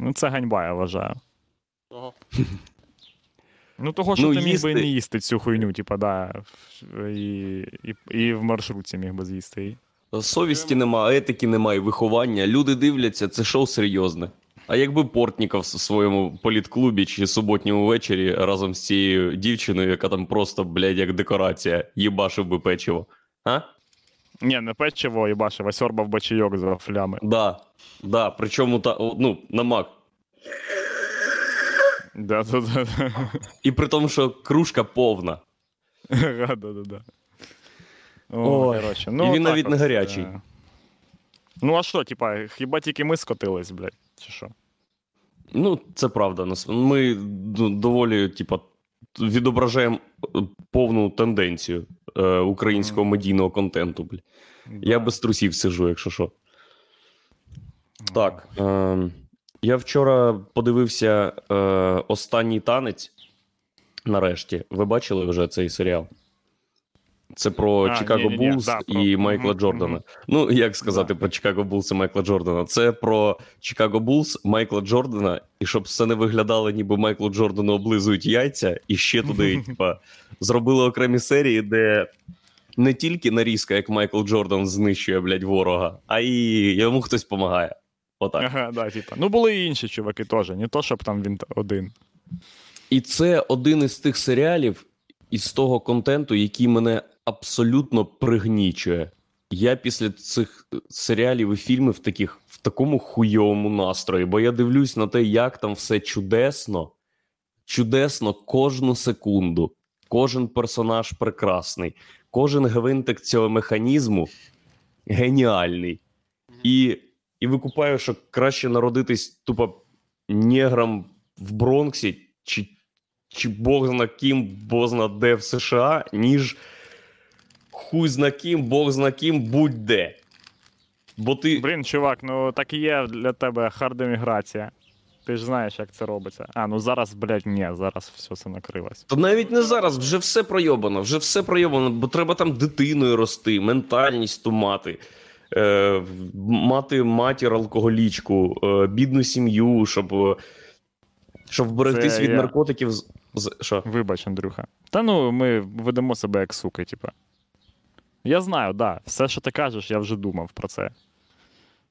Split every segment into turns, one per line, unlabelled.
Ну, це ганьба, я вважаю.
Ага.
Ну, того, що
Ну,
ти міг би не їсти цю хуйню, типа, да. І, і, і в маршрутці міг би з'їсти.
Совісті нема, етики нема і виховання. Люди дивляться, це шоу серйозне. А якби Портніков в своєму політклубі чи суботньому вечорі разом з цією дівчиною, яка там просто, блядь, як декорація, їбашив би печиво. А?
Ні, не печиво, їбаше, а сьорбав бачайок за флями.
Да. Да, причому та, ну, на мак.
Да, да, да, да.
І при тому, що кружка повна.
Да, да, да. О,
Ой.
коротше,
І
ну,
він навіть не
от,
гарячий.
е. Ну, а що, типа, хіба тільки ми скотились, блядь, чи що?
Ну, це правда. нас- Ми д- доволі, типа, відображаємо е, повну тенденцію е, українського медійного контенту. Бля. Я без трусів сижу, якщо що. Так. Е, я вчора подивився е, останній танець. Нарешті. Ви бачили вже цей серіал? Це про
А,
Чикаго
ні-ні-ні,
Bulls
да, про-
і Майкла Джордана.
мгм.
Ну, як сказати
Да.
про Чикаго Bulls і Майкла Джордана? Це про Чикаго Bulls, Майкла Джордана, і щоб все не виглядало, ніби Майклу Джордану облизують яйця, і ще туди, типа, зробили окремі серії, де не тільки нарізка, як Майкл Джордан знищує, блядь, ворога, а і йому хтось допомагає. Отак.
Ага, да, типа. Ну, були і інші чуваки теж, не то, щоб там він один.
І це один із тих серіалів із того контенту, який мене абсолютно пригнічує. Я після цих е, серіалів і фільмів таких в такому хуйовому настрої, бо я дивлюсь на те, як там все чудесно, чудесно кожну секунду. Кожен персонаж прекрасний, кожен гвинтик цього механізму геніальний. І, і викупаю, що краще народитись тупо неграм в Бронксі, чи, чи Бог зна ким, Бог зна де в США, ніж хуй зна ким, Бог зна ким, будь-де. Бо ти.
Блін, чувак, ну так і є для тебе hard еміграція. Ти ж знаєш, як це робиться. А, ну зараз, блядь, ні, зараз все це накрилось.
Та навіть не зараз, вже все пройобано, вже все пройобано, бо треба там дитиною рости, ментальність ту мати, е, мати матір алкоголічку, е, бідну сім'ю, щоб, е, щоб вберегтись
Це
від
я.
наркотиків. з- з- Що?
Вибач, Андрюха. Та ну, ми ведемо себе як суки, типа. Я знаю, да. Все, що ти кажеш, я вже думав про це.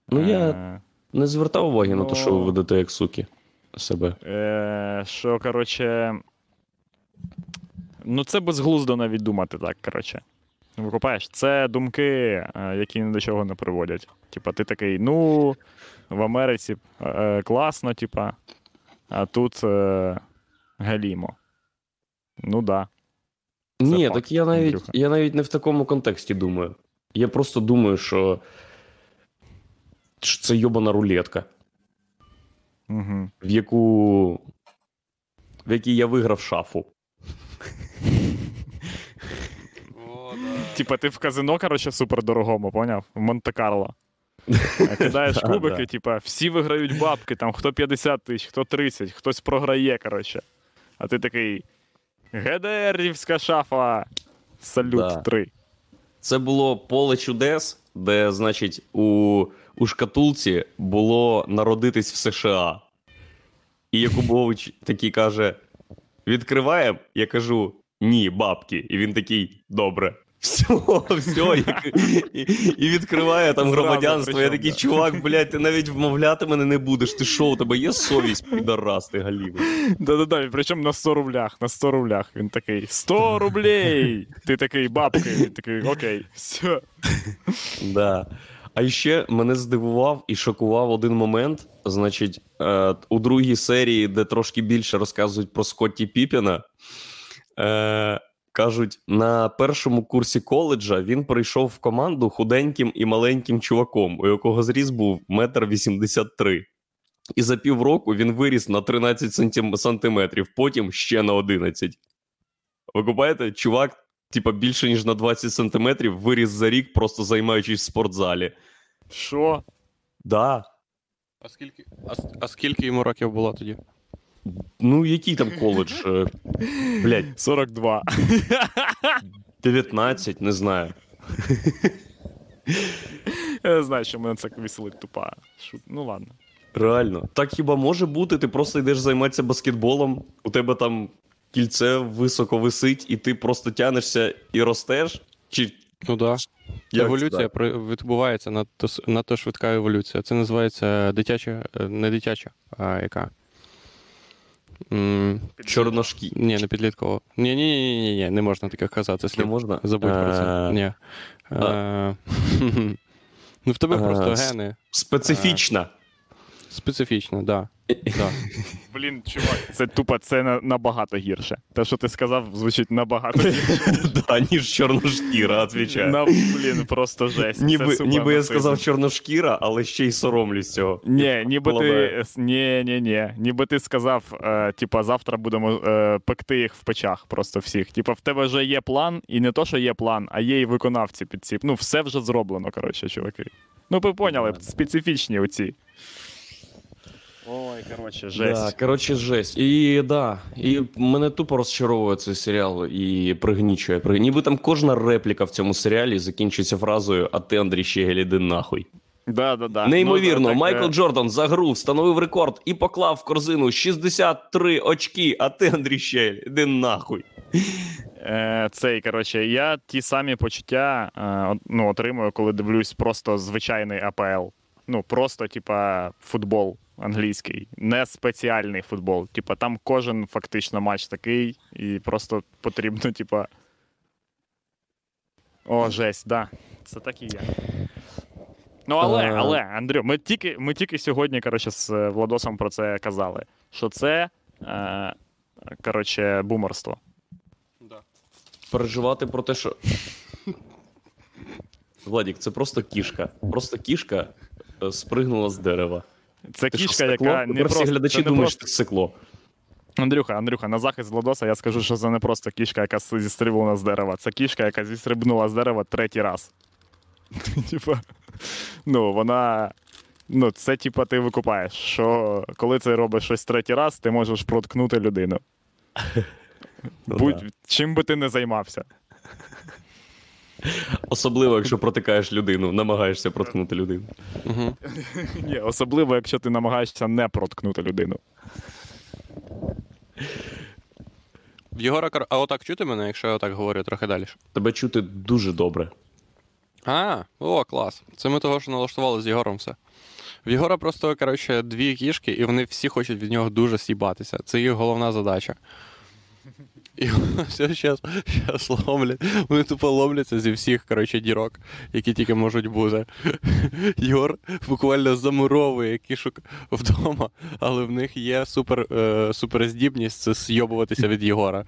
Ну я
Е,
не звертав уваги на те, що ви
Ну.
ведете як суки себе.
Е, що, коротше. Ну, це безглуздо навіть думати так, коротше. Викупаєш, це думки, е, які ні до чого не приводять. Типа, ти такий, ну, в Америці е, класно, типа, а тут е, галімо. Ну да. Це
Ні,
факт,
так я навіть,
Андрюха.
я навіть не в такому контексті думаю. Я просто думаю, що, що це йобана рулетка,
Угу.
в яку. в якій я виграв шафу.
Типа, ти в казино, коротше, супердорогому, поняв? В Монте-Карло. Кидаєш кубики, типа, всі виграють бабки, там хто 50 тисяч, хто 30, хтось програє, коротше. А ти такий. ГДРівська шафа. Салют
Да.
3.
Це було поле чудес, де, значить, у, у шкатулці було народитись в США. І Якубович такий каже: відкриваємо? Я кажу: ні, бабки. І він такий, добре. Все, все, і, і відкриває там громадянство. Я такий чувак, блядь, ти навіть вмовляти мене не будеш. Ти що, у тебе є совість, підарас, ти галівий.
Да-да-да, причому на 100 рублях, на 100 рублях. Він такий 100 рублей! Ти такий бабки, він такий, окей, все.
Да. А ще мене здивував і шокував один момент. Значить, е, у другій серії, де трошки більше розказують про Скотті Піпіна, е, кажуть, на першому курсі коледжа він прийшов в команду худеньким і маленьким чуваком, у якого зріс був метр вісімдесят три. І за півроку він виріс на 13 сантим- сантиметрів, потім ще на 11. Ви купаєте? Чувак, типа, більше ніж на 20 сантиметрів виріс за рік, просто займаючись в спортзалі.
Що?
Да.
А скільки, а, а скільки йому років було тоді?
Ну, який там коледж? Блядь,
42.
19, не знаю.
Я не знаю, що мене це веселить тупа. Шут. Ну ладно.
Реально. Так хіба може бути? Ти просто йдеш займатися баскетболом, у тебе там кільце високо висить, і ти просто тянешся і ростеш? Чи
Ну да.
Як
Еволюція
це так?
при- відбувається надто, надто швидка еволюція. Це називається дитяча, е, не дитяча, а яка?
Чорношкі?
Ні, не підліткова. Ні, ні, ні, ні, ні, не можна таке казати.
Не можна?
Забудь про це.
Е,
Ні. Е, Ну, в тебе
Е,
просто гени
Специфічна.
Специфічні, да. да.
Блін, чувак, це тупо це на- набагато гірше. Те, що ти сказав, звучить набагато гірше.
Да, ніж чорношкіра, відповідаю.
На, блін, просто жесть. Це
Ніби,
супер
ніби я сказав чорношкіра, але ще й соромлюсь цього.
Ні, ніби ти. Ні, ні, ні. Ніби ти сказав, е, типа, завтра будемо е, пекти їх в печах просто всіх. Типа, в тебе вже є план, і не то, що є план, а є і виконавці під ці. Ну, все вже зроблено, коротше, чуваки. Ну, ви поняли, специфічні оці. Ой, коротше, жесть.
Да, коротше, жесть. І да, і мене тупо розчаровує цей серіал і пригнічує. Ніби там кожна репліка в цьому серіалі закінчується фразою А ти, Андрій Щегель, іди нахуй.
Да, да, да.
Неймовірно,
Ну, так,
Майкл
е,
Джордан за гру встановив рекорд і поклав в корзину 63 очки, а ти, Андрій Щегель, іди нахуй.
Е, цей, коротше, я ті самі почуття е, ну, отримую, коли дивлюсь просто звичайний АПЛ. Ну, просто, типа, футбол англійський, не спеціальний футбол. Типа, там кожен фактично матч такий, і просто потрібно, типа. О, жесть, да. Це так і є. Ну, але,
Е.
але, Андрю, ми тільки, ми тільки сьогодні, коротше, з Владосом про це казали. Що це, е, коротше, бумерство.
Переживати про те, що. Владік, це просто кішка. Просто кішка е, спригнула з дерева.
Це
Ти
кішка,
стекло?
яка не
всі
просто,
глядачі думають,
просто...
що це стекло.
Андрюха, Андрюха, на захист Владоса я скажу, що це не просто кішка, яка зістрибнула з дерева. Це кішка, яка зістрибнула з дерева третій раз. Типа, ну, вона. Ну, це типа ти викупаєш, що коли ти робиш щось третій раз, ти можеш проткнути людину.
Ну
Будь, чим би ти не займався.
Особливо, якщо протикаєш людину, намагаєшся проткнути людину.
Угу.
Ні, особливо, якщо ти намагаєшся не проткнути людину.
В Єгора, а отак чути мене, якщо я отак говорю трохи далі?
Тебе чути дуже добре.
А, о, клас. Це ми того, що налаштували з Єгором все. В Єгора просто, коротше, дві кішки, і вони всі хочуть від нього дуже с'їбатися. Це їх головна задача. І все зараз, зараз ломлять. Вони тупо ломляться зі всіх, коротше, дірок, які тільки можуть бути. Йор буквально замуровує кішок вдома, але в них є супер, е, суперздібність це зйобуватися від Єгора.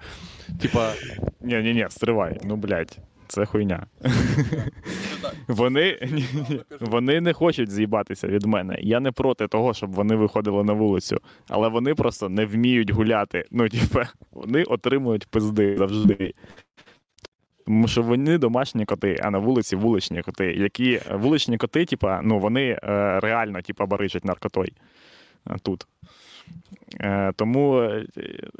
Типа,
Ні, ні, ні, стривай. Ну, блядь, це хуйня. Вони, ні, ні, вони не хочуть з'їбатися від мене. Я не проти того, щоб вони виходили на вулицю, але вони просто не вміють гуляти. Ну, типа, вони отримують пизди завжди. Тому що вони домашні коти, а на вулиці вуличні коти. Які вуличні коти, типа, ну вони е, реально типа, барижать наркотой тут. Е, тому е,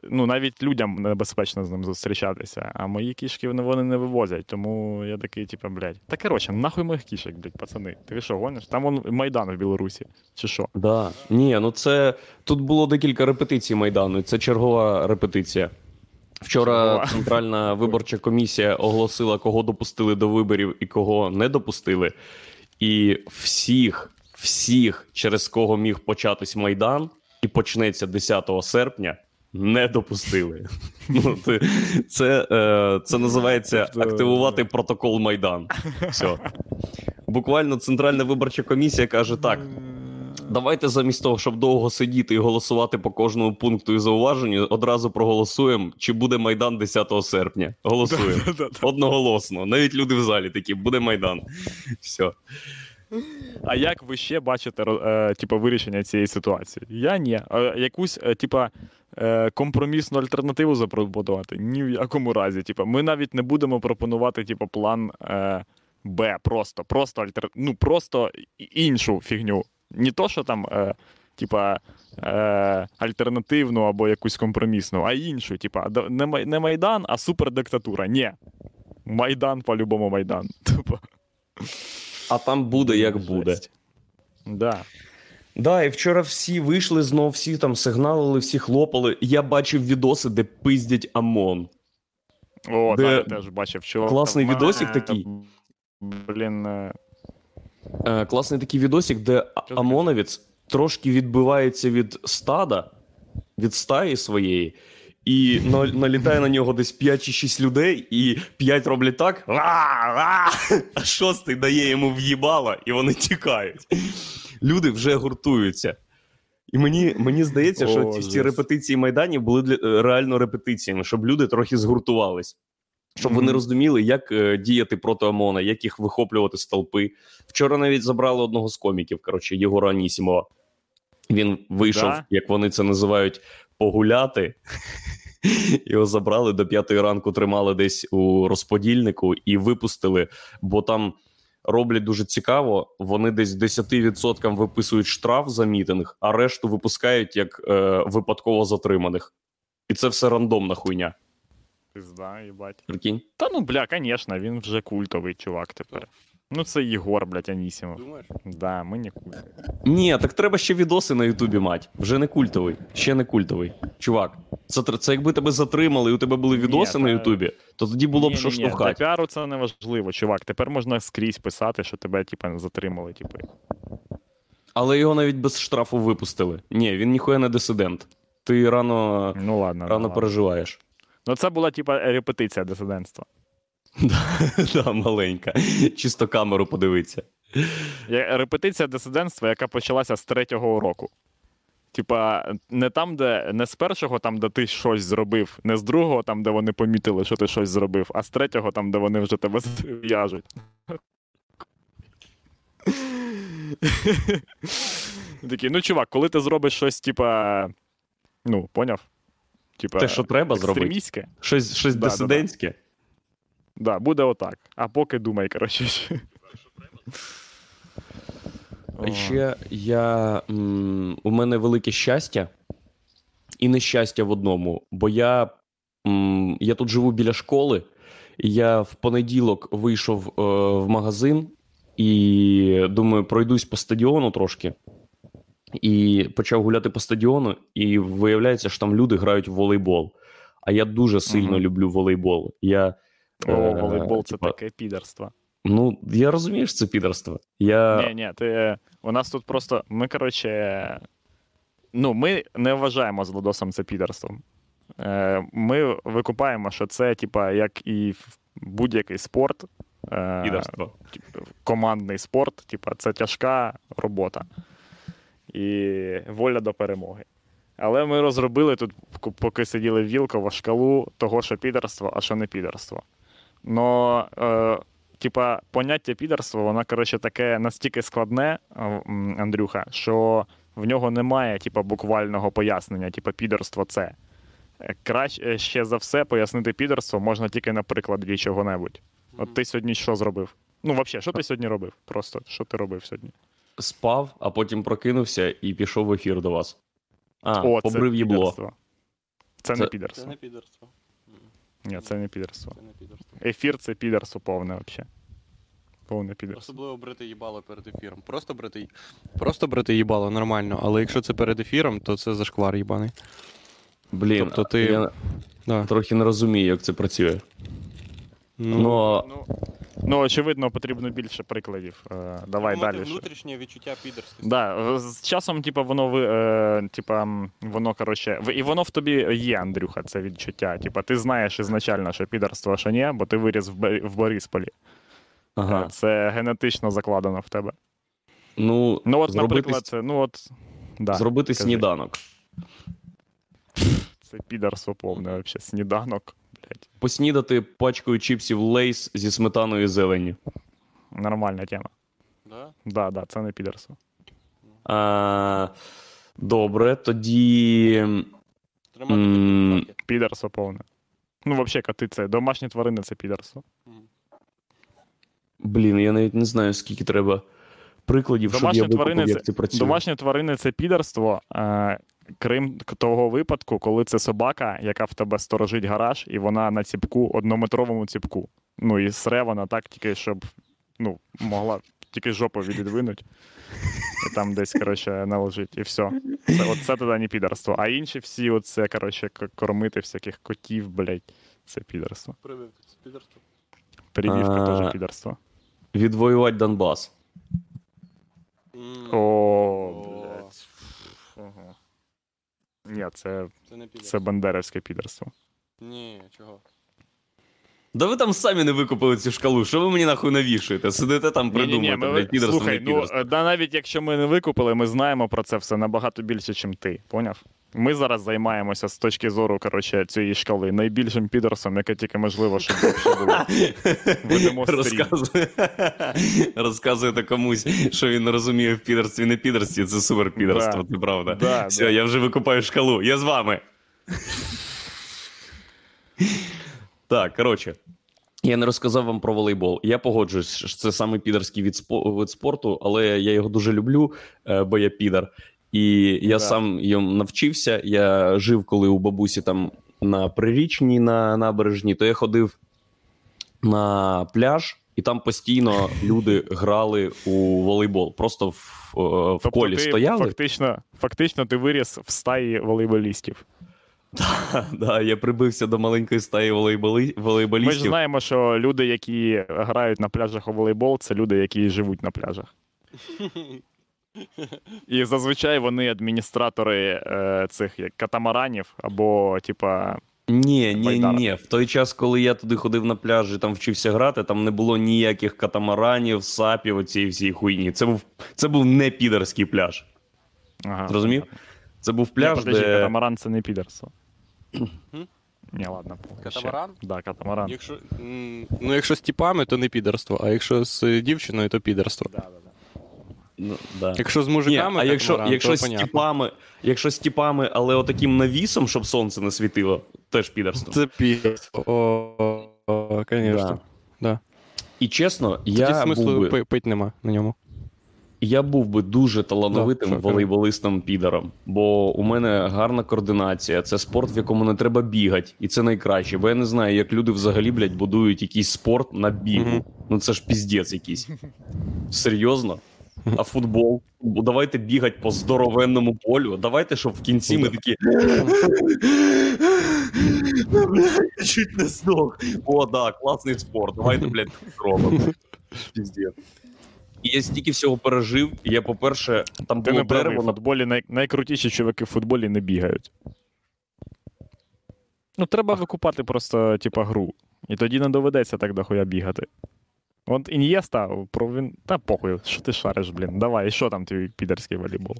ну, навіть людям небезпечно з ним зустрічатися, а мої кішки вони, вони не вивозять. Тому я такий, типу, блядь. Та коротше, нахуй моїх кішок, блядь, пацани. Ти що, гониш? Там вон Майдан в Білорусі. Чи що?
Да. Ні, ну це тут було декілька репетицій Майдану. Це чергова репетиція. Вчора
Чергова.
Центральна виборча комісія оголосила, кого допустили до виборів і кого не допустили. І всіх, всіх, через кого міг початись Майдан, і почнеться 10 серпня, не допустили. Ну, це, це, е, це називається активувати протокол Майдан. Все. Буквально Центральна виборча комісія каже так. Давайте замість того, щоб довго сидіти і голосувати по кожному пункту і зауваженню, одразу проголосуємо, чи буде Майдан 10 серпня. Голосуємо. Одноголосно. Навіть люди в залі такі, буде Майдан. Все.
А як ви ще бачите е, типу, вирішення цієї ситуації? Я ні. Якусь, типа, е, компромісну альтернативу запропонувати? Ні в якому разі. Типа, ми навіть не будемо пропонувати, типу, план Б. Просто, просто альтер... ну, просто іншу фігню. Не то, що там, типа, альтернативну або якусь компромісну, а іншу. Типа, не, не Майдан, а супердиктатура. Ні. Майдан по-любому Майдан. Типа.
А там буде як буде.
Да.
Да, і вчора всі вийшли знов, всі там сигналили, всі хлопали. Я бачив відоси, де пиздять ОМОН.
О,
Де
да, я теж бачив, що
класний
мене,
відосик такий.
Блін, е,
Е, класний такий відосик, де а-
таке?
ОМОНовець трошки відбивається від стада, від стаї своєї, і налітає на нього десь 5 чи 6 людей, і 5 роблять так, а шостий дає йому в'їбало, і вони тікають. Люди вже гуртуються. І мені, мені здається, що
О,
ці всі репетиції Майданів були для, е, реально репетиціями, щоб люди трохи згуртувались. Щоб вони розуміли, як е, діяти проти ОМОНа, як їх вихоплювати з толпи. Вчора навіть забрали одного з коміків, коротше, Єгора Анісімова. Він вийшов,
Да?
як вони це називають, погуляти. Його забрали до п'ятої ранку, тримали десь у розподільнику і випустили, бо там роблять дуже цікаво. Вони десь 10% виписують штраф за мітинг, а решту випускають як е, випадково затриманих. І це все рандомна хуйня.
пизда, їбать.
Прикинь?
Та ну, бля, звісно, він вже культовий чувак тепер. Ну, це Єгор, блядь, Анісімов.
Думаєш?
Да, ми не культові.
Ні, так треба ще відоси на Ютубі мать. Вже не культовий. Ще не культовий. Чувак, це, тр- це якби тебе затримали і у тебе були
Ні,
відоси на
та-
Ютубі, то тоді було б що
Ні-ні-ні, Для
штовхати.
піару це не важливо, чувак. Тепер можна скрізь писати, що тебе, типа, затримали, типу.
Але його навіть без штрафу випустили. Ні, він ніхуя не дисидент. Ти рано,
Ну ладно.
рано
ну, ладно.
переживаєш.
Ну, це була, типа, репетиція дисидентства.
Да, маленька. Чисто камеру подивитися.
Репетиція дисидентства, яка почалася з третього уроку. Типа, не там, де не з першого, там, де ти щось зробив, не з другого, там, де вони помітили, що ти щось зробив, а з третього, там, де вони вже тебе в'яжуть. Такі, ну, чувак, коли ти зробиш щось, типа. Ну, поняв? Типа,
Те, що треба зробити. Щось, щось
Да, да, да. Да, буде отак. А поки думай, коротше.
Ще я, м, у мене велике щастя і нещастя в одному, бо я, м, я тут живу біля школи, і я в понеділок вийшов е, в магазин і думаю, пройдусь по стадіону трошки. І почав гуляти по стадіону, і виявляється, що там люди грають в волейбол. А я дуже сильно
Мгм.
люблю волейбол. Я,
О,
е,
волейбол це
типа,
таке підерство.
Ну, я розумію, що це підерство. Я...
Ні, ні, ти. У нас тут просто. Ми, коротше. Ну, ми не вважаємо злодосом це підерством. Е, Ми викупаємо, що це, типа, як і в будь-який спорт. е,
Підерство.
типу, командний спорт, типа, це тяжка робота і воля до перемоги. Але ми розробили тут, поки сиділи в Вілково, шкалу того, що підерство, а що не підерство. Но, е, типа, поняття підерства, воно, коротше, таке настільки складне, е, Андрюха, що в нього немає, типа, буквального пояснення, типа, підерство це. Е, Краще ще за все пояснити підерство можна тільки на прикладі чого-небудь. От ти сьогодні що зробив? Ну, взагалі, що ти сьогодні робив? Просто що ти робив сьогодні?
спав, а потім прокинувся і пішов в ефір до вас. А,
О,
побрив
це
їбло.
підерство. Це,
Це-
не
Це не підерство.
Ні, це не підерство.
Це не підерство.
Ефір це підерство повне взагалі. Повне підерство.
Особливо брити їбало перед ефіром. Просто брити, ї- просто брати їбало нормально, але якщо це перед ефіром, то це зашквар їбаний.
Блін,
Тобто ти-
я
Да.
трохи не розумію, як це працює.
Ну,
Ну,
Ну, очевидно, потрібно більше прикладів. Е, давай
мати
далі.
внутрішнє відчуття підерськості.
Да, з часом, типа, воно ви, е, типа, воно, коротше, в- і воно в тобі є, Андрюха, це відчуття. Типа, ти знаєш ізначально, що підарство, а що ні, бо ти виріс в, Борисполі.
ага.
Е, Це генетично закладено в тебе.
Ну,
Ну, от,
зробити,
наприклад, це, ну от. Да,
зробити
кажи.
сніданок.
Це підарство повне, взагалі, сніданок. Блядь,
Поснідати пачкою чіпсів Lay's зі сметаною і зеленню.
нормальна тема.
Да?
Да, да, це не підарство.
А, добре, тоді.
Тримати
М.
Підарство повне. Ну, взагалі, коти це. Домашні тварини це підарство.
Блін, я навіть не знаю, скільки треба прикладів, щоб
Домашні
я викупив,
тварини
як це працює.
Домашні тварини це підарство. Е, крім того випадку, коли це собака, яка в тебе сторожить гараж, і вона на ціпку, однометровому ціпку. Ну і сре вона так, тільки щоб ну, могла тільки жопу відвинуть. І там десь, коротше, наложить, і все. Це, от це тоді не підарство. А інші всі, оце, коротше, кормити всяких котів, блядь, це підарство.
Прививка, це підерство.
Привівка
А.
теж підарство.
Відвоювати Донбас.
О, блядь. Ні, це,
Це не
це бандерівське підерство.
Ні, чого?
Да ви там самі не викупили цю шкалу. Що ви мені нахуй навішуєте? Сидите там, придумуєте,
ми-
блядь, підерство,
Слухай,
не
ну
підерство.
е, да, навіть якщо ми не викупили, ми знаємо про це все набагато більше, ніж ти. Поняв? Ми зараз займаємося з точки зору коротше, цієї шкали найбільшим підерсом, яке тільки можливо, щоб було. Ведемо.
Розказує, розказуєте комусь, що він не розуміє в підерстві, не підерстві, це супер підерство, це правда.
Да,
Все,
да.
я вже викупаю шкалу, я з вами. так, коротше. Я не розказав вам про волейбол. Я погоджуюсь, що це саме підерський від, спорту, але я його дуже люблю, е, бо я підер. І я
Да.
сам йому навчився. Я жив, коли у бабусі там на прирічній на набережні, то я ходив на пляж, і там постійно люди грали у волейбол. Просто в, в
Тобто
колі
ти
стояли.
Фактично, фактично ти виріс в стаї волейболістів.
Да, я прибився до маленької стаї волейболи...
Ми ж знаємо, що люди, які грають на пляжах у волейбол, це люди, які живуть на пляжах. І зазвичай вони адміністратори е, цих як катамаранів або, типа,
Ні, ні,
Байдарок.
ні. В той час, коли я туди ходив на пляж і там вчився грати, там не було ніяких катамаранів, сапів, оцієї всієї хуйні. Це був, це був не підерський пляж.
ага,
Зрозумів? Це був
Ні,
пляж,
подожди,
де.
катамаран це не підерство. Ні, ладно. ще.
Катамаран?
Да, катамаран.
Якщо, м, ну, якщо з тіпами, то не підерство, а якщо з дівчиною, то підерство.
Да, да, да.
Ну, да.
Якщо з
Ні,
мужиками,
а якщо,
катамаран,
якщо,
то
з тіпами, якщо з тіпами, але отаким навісом, щоб сонце не світило, теж підерство.
Це підерство. О, о, конечно. Да.
І чесно,
Тоді
я був,
смислу
би,
пи- пить нема на ньому.
я був би дуже талановитим
Да,
волейболистом підером, бо у мене гарна координація. Це спорт, в якому не треба бігати, і це найкраще. Бо я не знаю, як люди взагалі блядь, будують якийсь спорт на бігу.
Мгм.
Ну це ж піздець якийсь. Серйозно? А футбол? Бо Давайте бігати по здоровенному полю. Давайте, щоб в кінці ми такі. Чуть не здох. О, да, класний спорт. Давайте, блядь, зробимо. Піздець. І я стільки всього пережив. І я, по-перше, там
Ти
було
не правий, в
на
футболі най... найкрутіші чуваки в футболі не бігають. Ну, треба викупати просто, типа, гру. І тоді не доведеться так дохуя бігати. От Ін'єста, про він. Та похуй, що ти шариш, блін. Давай, і що там твій підерський волейбол?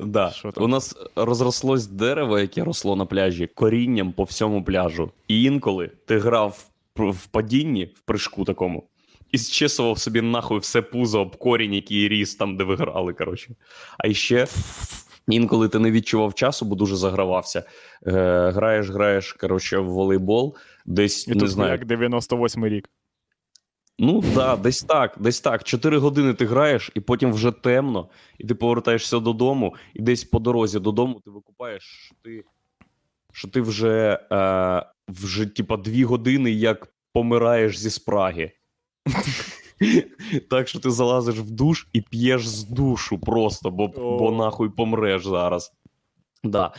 Да. У нас розрослось дерево, яке росло на пляжі, корінням по всьому пляжу. І інколи ти грав в- падінні, в прыжку такому, і зчесував собі нахуй все пузо об корінь, який ріс там, де ви грали. Коротше. А ще інколи ти не відчував часу, бо дуже загравався. Е, граєш, граєш, коротше, в волейбол, десь
І
не
тут
знаю.
як 98 рік.
Ну да, десь так, десь так. Чотири години ти граєш, і потім вже темно, і ти повертаєшся додому, і десь по дорозі додому ти викупаєш, що ти, що ти вже, е, вже типа дві години як помираєш зі спраги. Так що ти залазиш в душ і п'єш з душу просто, бо, бо нахуй помреш зараз. Да.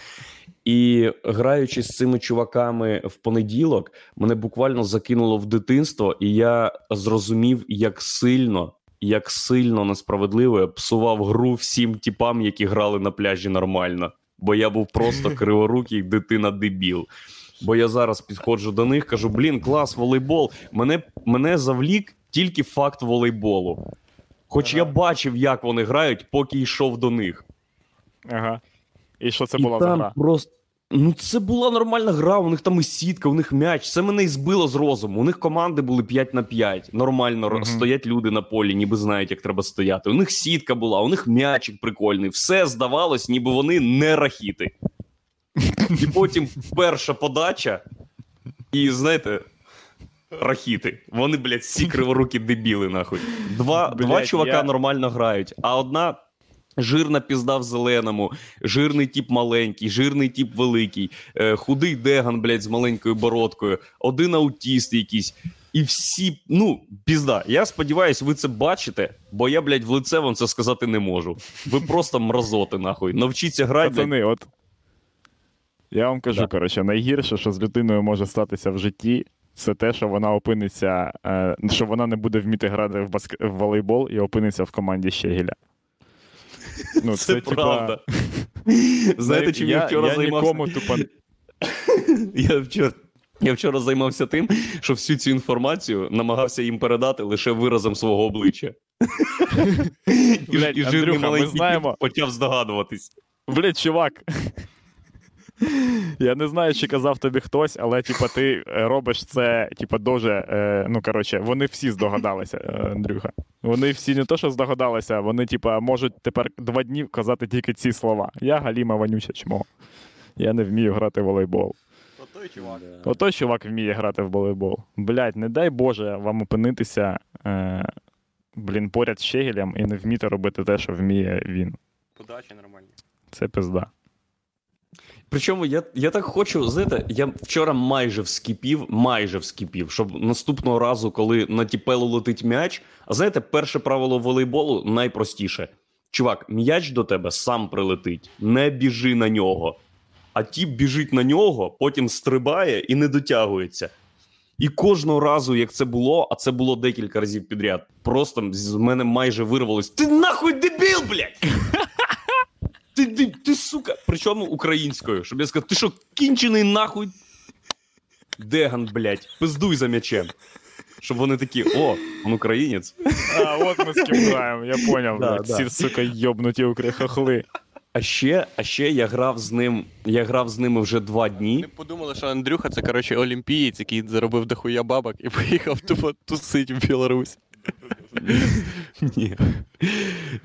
І граючи з цими чуваками в понеділок, мене буквально закинуло в дитинство, і я зрозумів, як сильно, як сильно несправедливо я псував гру всім тіпам, які грали на пляжі нормально. Бо я був просто криворукий дитина-дебіл. Бо я зараз підходжу до них, кажу: блін, клас, волейбол. Мене, мене завлік тільки факт волейболу. Хоч я бачив, як вони грають, поки йшов до них.
Ага. І що це
І
була за гра?
Просто... Ну, це була нормальна гра, у них там і сітка, у них м'яч. Це мене і збило з розуму. У них команди були 5 на 5. Нормально
Мгм.
стоять люди на полі, ніби знають, як треба стояти. У них сітка була, у них м'ячик прикольний. Все здавалось, ніби вони не рахіти. І потім перша подача, і знаєте. Рахіти. Вони, блядь, всі криворукі дебіли, нахуй. Два,
Блядь,
два чувака
я-
нормально грають, а одна жирна пізда в зеленому, жирний тіп маленький, жирний тіп великий, е, худий деган, блядь, з маленькою бородкою, один аутіст якийсь. І всі, ну, пізда. Я сподіваюся, ви це бачите, бо я, блядь, в лице вам це сказати не можу. Ви просто мразоти, нахуй. Навчіться грати.
Пацани, от. Я вам кажу,
Да.
коротше, найгірше, що з людиною може статися в житті, це те, що вона опиниться, е, що вона не буде вміти грати в, баск... в волейбол і опиниться в команді Щегіля. Ну,
Це,
це
правда. Знаєте, чим я,
я
вчора
я
займався?
нікому тупо
Я вчора. Я вчора займався тим, що всю цю інформацію намагався їм передати лише виразом свого обличчя. І,
Блядь,
і жирний
Андрюха, ми
маленький
знаємо.
почав здогадуватись.
Блять, чувак. Я не знаю, чи казав тобі хтось, але типа ти е, робиш це, типа, дуже. Е, ну коротше, вони всі здогадалися, е, Андрюха. Вони всі не то, що здогадалися, вони, типа, можуть тепер два дні казати тільки ці слова. Я Галіма вонюча чмо. Я не вмію грати в волейбол.
Отой чувак.
Отой чувак вміє грати в волейбол. Блять, не дай Боже вам опинитися, е, блін, поряд з Щегелем і не вміти робити те, що вміє він.
Подачі нормальні.
Це пизда.
Причому я, я так хочу, знаєте, я вчора майже вскипів, майже вскипів, щоб наступного разу, коли на тіпелу летить м'яч, а знаєте, перше правило волейболу найпростіше. Чувак, м'яч до тебе сам прилетить, не біжи на нього. А тіп біжить на нього, потім стрибає і не дотягується. І кожного разу, як це було, а це було декілька разів підряд, просто з мене майже вирвалось: Ти нахуй дебіл, блядь! Ти, ти, ти, сука, причому українською, щоб я сказав, ти що, кінчений нахуй? Деган, блядь, пиздуй за м'ячем. Щоб вони такі, о, він українець.
А, от ми з ким граємо, я поняв.
Да, да.
Всі, сука, йобнуті укрихохли.
А ще, а ще я грав з ним, я грав з ними вже два
Вони
дні.
подумали, що Андрюха це, коротше, олімпієць, який заробив дохуя бабок і поїхав тупо тусить в Білорусь.
Ні.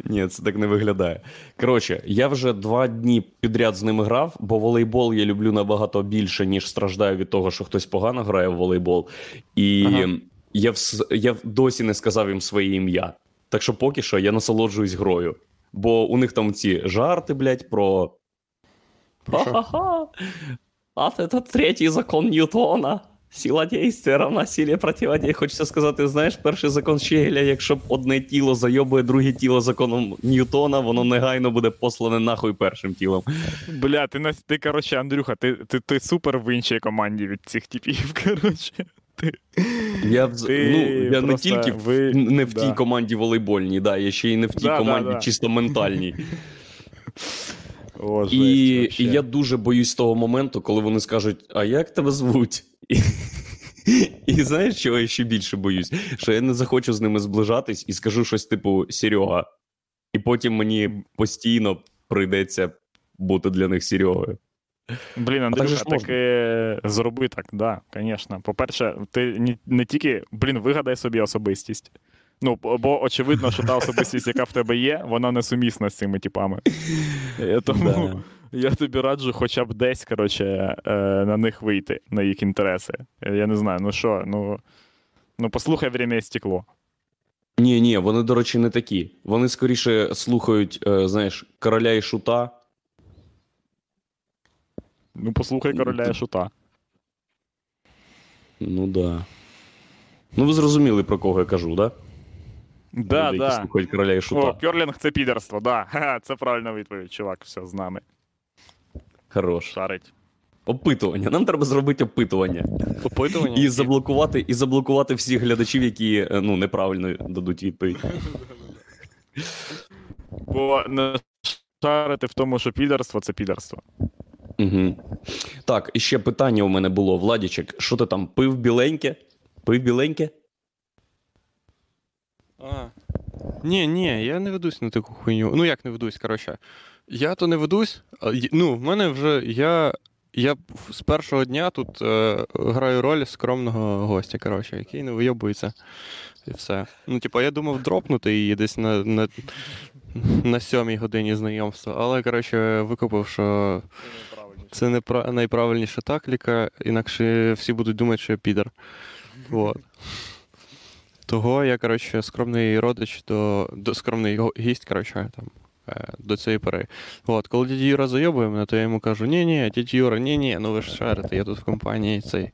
Ні, це так не виглядає. Коротше, я вже два дні підряд з ними грав, бо волейбол я люблю набагато більше, ніж страждаю від того, що хтось погано грає в волейбол. І
Ага.
я, вс... я досі не сказав їм своє ім'я. Так що поки що я насолоджуюсь грою. Бо у них там ці жарти, блядь, про.
Про що?
А це третій закон Ньютона. Сила дійства равна силі противодії. Хочеться сказати, знаєш, перший закон Щегеля, якщо б одне тіло зайобує друге тіло законом Ньютона, воно негайно буде послане нахуй першим тілом.
Бля, ти, ти коротше, Андрюха, ти, ти, ти супер в іншій команді від цих типів, коротше. Ти,
Я,
ти
ну, я не тільки в-
ви-
не в
да.
тій команді волейбольній, да, я ще й не в тій
Да, да,
команді
да.
чисто ментальній.
О, жесть,
І, і я дуже боюсь того моменту, коли вони скажуть: А як тебе звуть? І, і знаєш, чого я ще більше боюсь? Що я не захочу з ними зближатись і скажу щось типу Серега. І потім мені постійно прийдеться бути для них Серегою.
Блін,
так же
Андрюха,
ж можна.
таки зроби так, да, звісно. По-перше, ти не, не тільки, блін, вигадай собі особистість. Ну, бо- очевидно, що та особистість, яка в тебе є, вона несумісна з цими типами. Тому я тобі раджу хоча б десь, коротше, е, на них вийти, на їх інтереси. Я не знаю, ну що, ну. Ну, послухай время і стекло.
Ні, ні, вони, до речі, не такі. Вони скоріше слухають, е, знаєш, короля і шута.
Ну, послухай короля і шута.
Ну да. Ну, ви зрозуміли, про кого я кажу, да?
Да,
Люди, які слухають короля і шута.
О, керлінг це підерство, да. Ха, це правильна відповідь, чувак, все з нами.
Хорош.
Шарить.
Опитування. Нам треба зробити опитування.
Опитування.
І заблокувати, і заблокувати всіх глядачів, які е, ну, неправильно дадуть відповідь.
Бо не шарити в тому, що підерство це підерство.
Угу. Так, і ще питання у мене було, Владічек, що ти там пив біленьке? Пив біленьке?
А. Ні, ні, я не ведусь на таку хуйню. Ну як не ведусь, коротше. Я то не ведусь. Ну, в мене вже я. Я з першого дня тут е, граю роль скромного гостя, коротше, який не вийобується. І все. Ну, типу, я думав дропнути її десь на, на, на сьомій годині знайомства, але, коротше, викупив, що це не пра- найправильніша тактика, інакше всі будуть думати, що я підер. Вот. Того я, коротше, скромний родич до, до скромний гість, коротше, там, е, до цієї пори. От, коли дядя Юра зайобує мене, то я йому кажу: ні, ні, дядя Юра, ні, ні, ну ви ж шарите, я тут в компанії цей.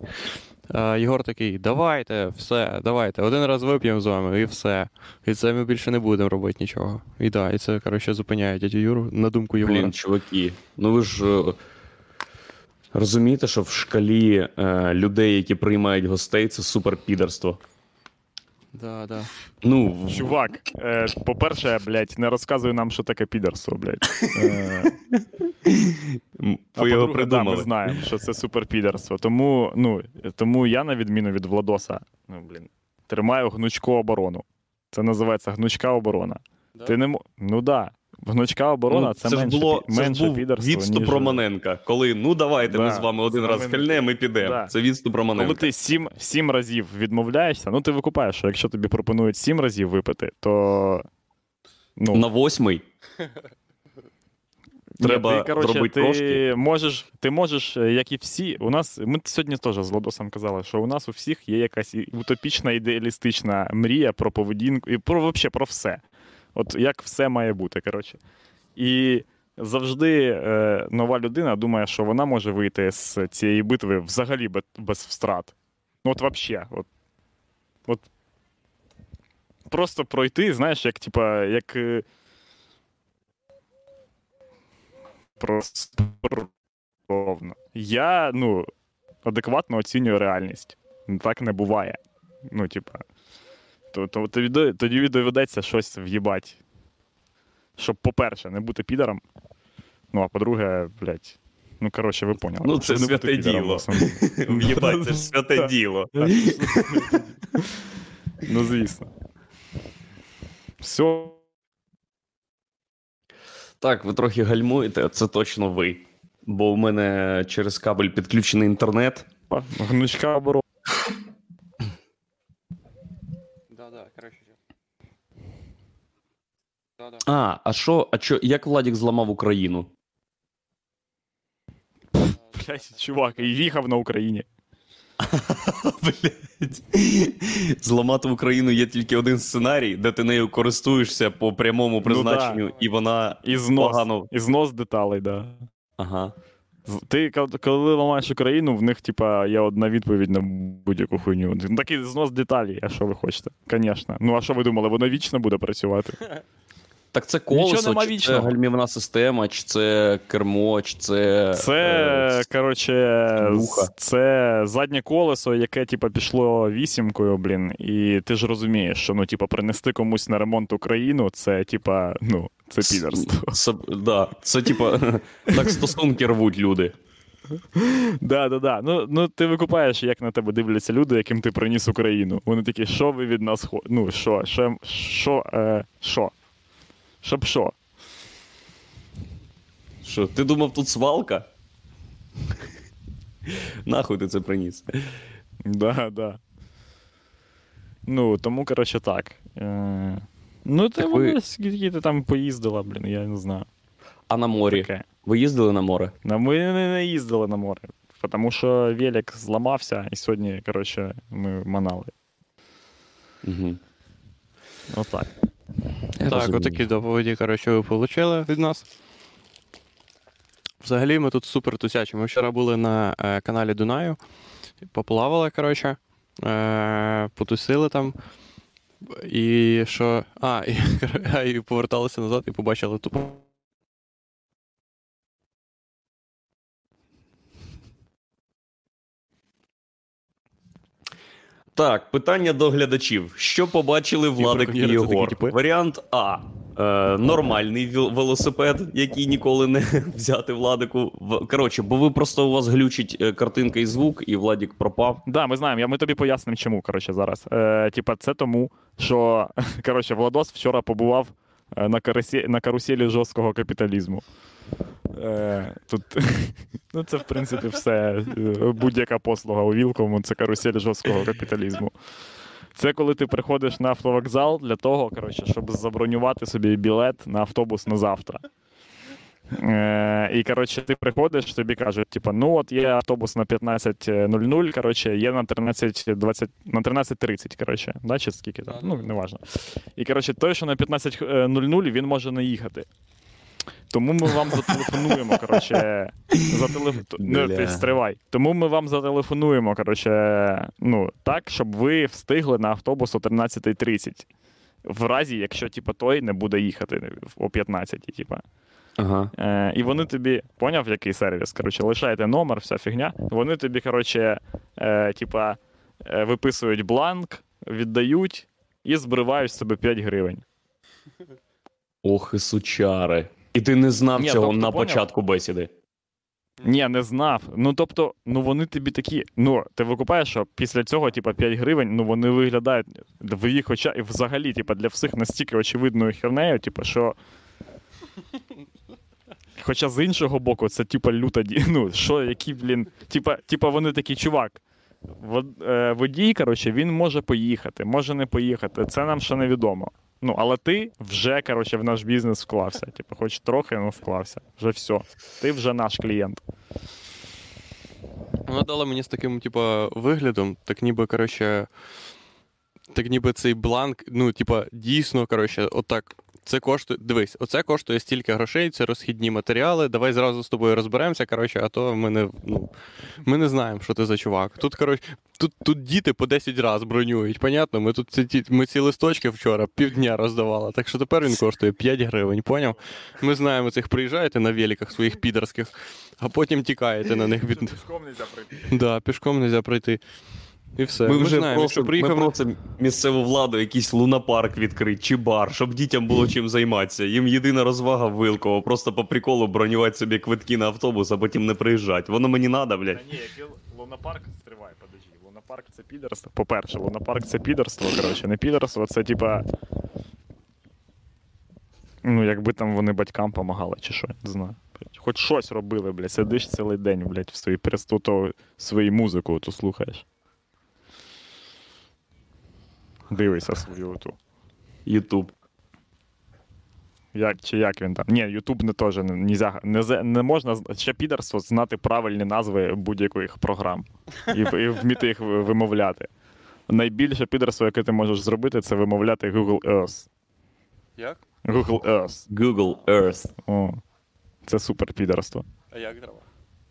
Єгор такий: давайте, все, давайте, один раз вип'ємо з вами і все. І це ми більше не будемо робити нічого. І да, і це, коротше, зупиняє дядю Юру на думку Єгора.
Блін, чуваки, ну ви ж е, розумієте, що в шкалі е, людей, які приймають гостей, це супер підерство.
Да, да.
Ну,
Чувак, е, по-перше, блядь, не розказуй нам, що таке підерство, блядь. Е, а
ви його
по-друге, да, ми
придумали.
знаємо, що це суперпідерство. Тому, ну, тому я, на відміну від Владоса, ну, блін, тримаю гнучку оборону. Це називається гнучка оборона.
Да?
Ти не мо... Ну да. Гнучка оборона
Ну,
це,
ж
менше,
було, це
менше
був
підерство,
відступ
ніж...
Романенка, коли ну давайте ми з вами один раз хильнемо і підемо.
Да.
Це відступ
Коли
Романенка.
ти сім, сім разів відмовляєшся, ну ти викупаєш, що якщо тобі пропонують сім разів випити, то. Ну,
На восьмий треба
ти, коротше,
зробити
ти
трошки.
Можеш, ти можеш, е, як і всі, у нас, ми сьогодні теж з Владосом казали, що у нас у всіх є якась утопічна ідеалістична мрія про поведінку і про вообще про все. От як все має бути, коротше. І завжди е, нова людина думає, що вона може вийти з цієї битви взагалі без, без втрат. Ну, от вообще. От, от просто пройти, знаєш, як, типа, як. е, Просто. Я, ну, адекватно оцінюю реальність. Так не буває. Ну, типа. То, то, тоді, тоді доведеться щось в'їбать. Щоб, по-перше, не бути підаром. Ну, а по-друге, блядь. Ну, коротше, ви поняли.
Ну, це святе діло. В'єбать, це ж святе діло.
Ну, звісно. Все.
Так, ви трохи гальмуєте, це точно ви. Бо в мене через кабель підключений інтернет.
Гнучка оборона.
Да, да, коротше.
А, а що, а що, як Владік зламав Україну?
Блядь, чувак, і їхав на Україні.
Блять. Зламати Україну є тільки один сценарій, де ти нею користуєшся по прямому призначенню, і вона
І знос.
погано.
І знос деталей, да.
Ага.
З- Ти коли- коли ламаєш Україну, в них, типа, є одна відповідь на будь-яку хуйню. Ну, Такий знос деталей, а що ви хочете? Звісно. Ну, а що ви думали, воно вічно буде працювати?
Так це колесо, чи це гальмівна система, чи це кермо, чи це.
Це,
е,
коротше, це заднє колесо, яке, типа, пішло вісімкою, блін. І ти ж розумієш, що ну, типа, принести комусь на ремонт Україну, це, типа, ну, це підерство.
Це, да, це типа так стосунки рвуть люди.
Да, да, да. Ну, ну ти викупаєш, як на тебе дивляться люди, яким ти приніс Україну. Вони такі, що ви від нас хочете? Ну, що, що, що, е, що? Щоб що?
Що, ти думав, тут свалка? Нахуй ти це приніс.
Да, да. Ну, тому, коротше, так. Е, ну, ти
Так ви-
ви... скільки ти там поїздила, блін, я не знаю.
А на морі?
Таке.
Ви їздили на море?
Ну, ми не, не їздили на море, тому що велик зламався, і сьогодні, коротше, ми манали.
Угу.
Отак.
Так, отакі доповіді, коротше, ви отримали від нас. Взагалі, ми тут супер тусячі. Ми вчора були на е, каналі Дунаю, поплавали, коротше, е, потусили там. І що. А, і, а, і поверталися назад і побачили тупо.
Так, питання до глядачів. Що побачили Владик і Єгор? Варіант А. Е, нормальний велосипед, який ніколи не взяти Владику. Коротше, бо ви просто у вас глючить е, картинка і звук, і Владик пропав.
Да, ми знаємо. Я, ми тобі пояснимо, чому, коротше, зараз. Е, типа, це тому, що коротше, Владос вчора побував е, на, карусі, на каруселі жорсткого капіталізму. Е, тут, ну, це, в принципі, все. Е, Будь-яка послуга у Вілкому це карусель жорсткого капіталізму. Це коли ти приходиш на автовокзал для того, коротше, щоб забронювати собі білет на автобус на завтра. Е, і, коротше, ти приходиш, тобі кажуть, типу, ну от є автобус на 15.00, коротше, є на 13.20, на 13.30, коротше, да, чи скільки там, ну, неважно. І, коротше, той, що на 15.00, він може не їхати. Тому ми вам зателефонуємо, коротше. Зателеф... Ну, ти стривай. Тому ми вам зателефонуємо, коротше, ну, так, щоб ви встигли на автобус о 13.30. В разі, якщо типу, той не буде їхати о 15, типу.
Ага.
Е, і вони тобі, поняв, який сервіс? Коротше, лишаєте номер, вся фігня. Вони тобі, коротше, е, типа, е, виписують бланк, віддають і збривають з себе 5 гривень.
Ох, і сучари. І ти не знав
Ні,
цього
тобто,
на
поняв?
початку бесіди.
Ні, не знав. Ну тобто, ну вони тобі такі. Ну, ти викупаєш, що після цього, типа, 5 гривень, ну вони виглядають в їх очах, і взагалі, типа, для всіх настільки очевидною хернею, типа, що. Хоча з іншого боку, це типа люта ді- Ну, що, які, блін. Типа, типа вони такі, чувак. е, Водій, коротше, він може поїхати, може не поїхати. Це нам ще невідомо. Ну, але ти вже, коротше, в наш бізнес вклався. Типу, хоч трохи, але вклався. Вже все. Ти вже наш клієнт.
Вона дала мені з таким, типу, виглядом, так ніби, коротше, так ніби цей бланк, ну, типа, дійсно, коротше, отак. Це коштує. Дивись, оце коштує стільки грошей, це розхідні матеріали. Давай зразу з тобою розберемося, коротше, а то ми не, ну, ми не знаємо, що ти за чувак. Тут, коротше, тут, тут діти по 10 разів бронюють, понятно? Ми тут ці, ми ці листочки вчора півдня роздавали, так що тепер він коштує 5 гривень, поняв? Ми знаємо цих приїжджаєте на великах своїх підерських, а потім тікаєте на них від.
Пішком не можна пройти.
Да, пішком не можна пройти. І все.
Ми вже
знаємо,
просимо,
що приїхав.
ми просимо місцеву владу якийсь лунапарк відкрити чи бар, щоб дітям було чим займатися. Їм єдина розвага Вилково, просто по приколу бронювати собі квитки на автобус, а потім не приїжджати. Воно мені надо, блядь.
Та ні, який лунапарк, стривай, подожди. Лунапарк це підерство. По-перше, лунапарк це підерство, коротше, не підерство, це типа. Ну, якби там вони батькам допомагали, чи що, не знаю. Хоч щось робили, блядь, сидиш цілий день, блядь, в своїй перестуто свою музику ту слухаєш. Дивися свою ту.
Ютуб.
Як, чи як він там? Ні, Ютуб не теж не, не, не можна ще підерство знати правильні назви будь-яких програм і, і вміти їх вимовляти. Найбільше підерство, яке ти можеш зробити, це вимовляти Google Earth.
Як?
Google Earth.
Google Earth.
О, це супер підерство.
А як треба?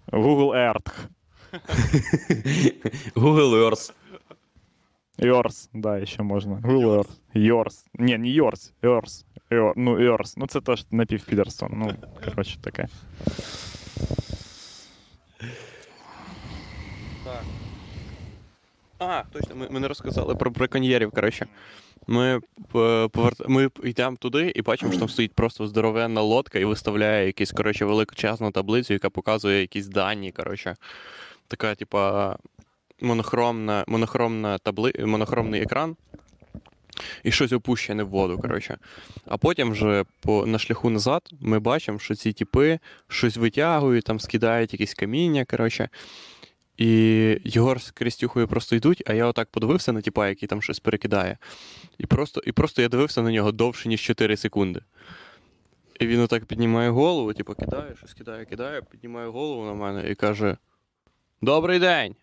Google Earth.
Google Earth.
Yours, да, ще можна. Earth. Yours. Ні, не yours. Earth. Ear- Ну, Earth. Ну, це теж напівпідерство. Ну, коротше, таке.
Так. А, точно, ми, ми не розказали про браконьєрів, коротше. Ми, поверт... ми йдемо туди і бачимо, що там стоїть просто здоровенна лодка і виставляє якусь, коротше, величезну таблицю, яка показує якісь дані, коротше. Така, типа, монохромна, монохромна табли... монохромний екран. І щось опущене в воду, коротше. А потім вже по, на шляху назад ми бачимо, що ці типи щось витягують, там скидають якісь каміння, коротше. І Єгор з Крістюхою просто йдуть, а я отак подивився на тіпа, який там щось перекидає. І просто, і просто я дивився на нього довше, ніж 4 секунди. І він отак піднімає голову, типу, кидає, щось кидає, кидає, піднімає голову на мене і каже: Добрий день!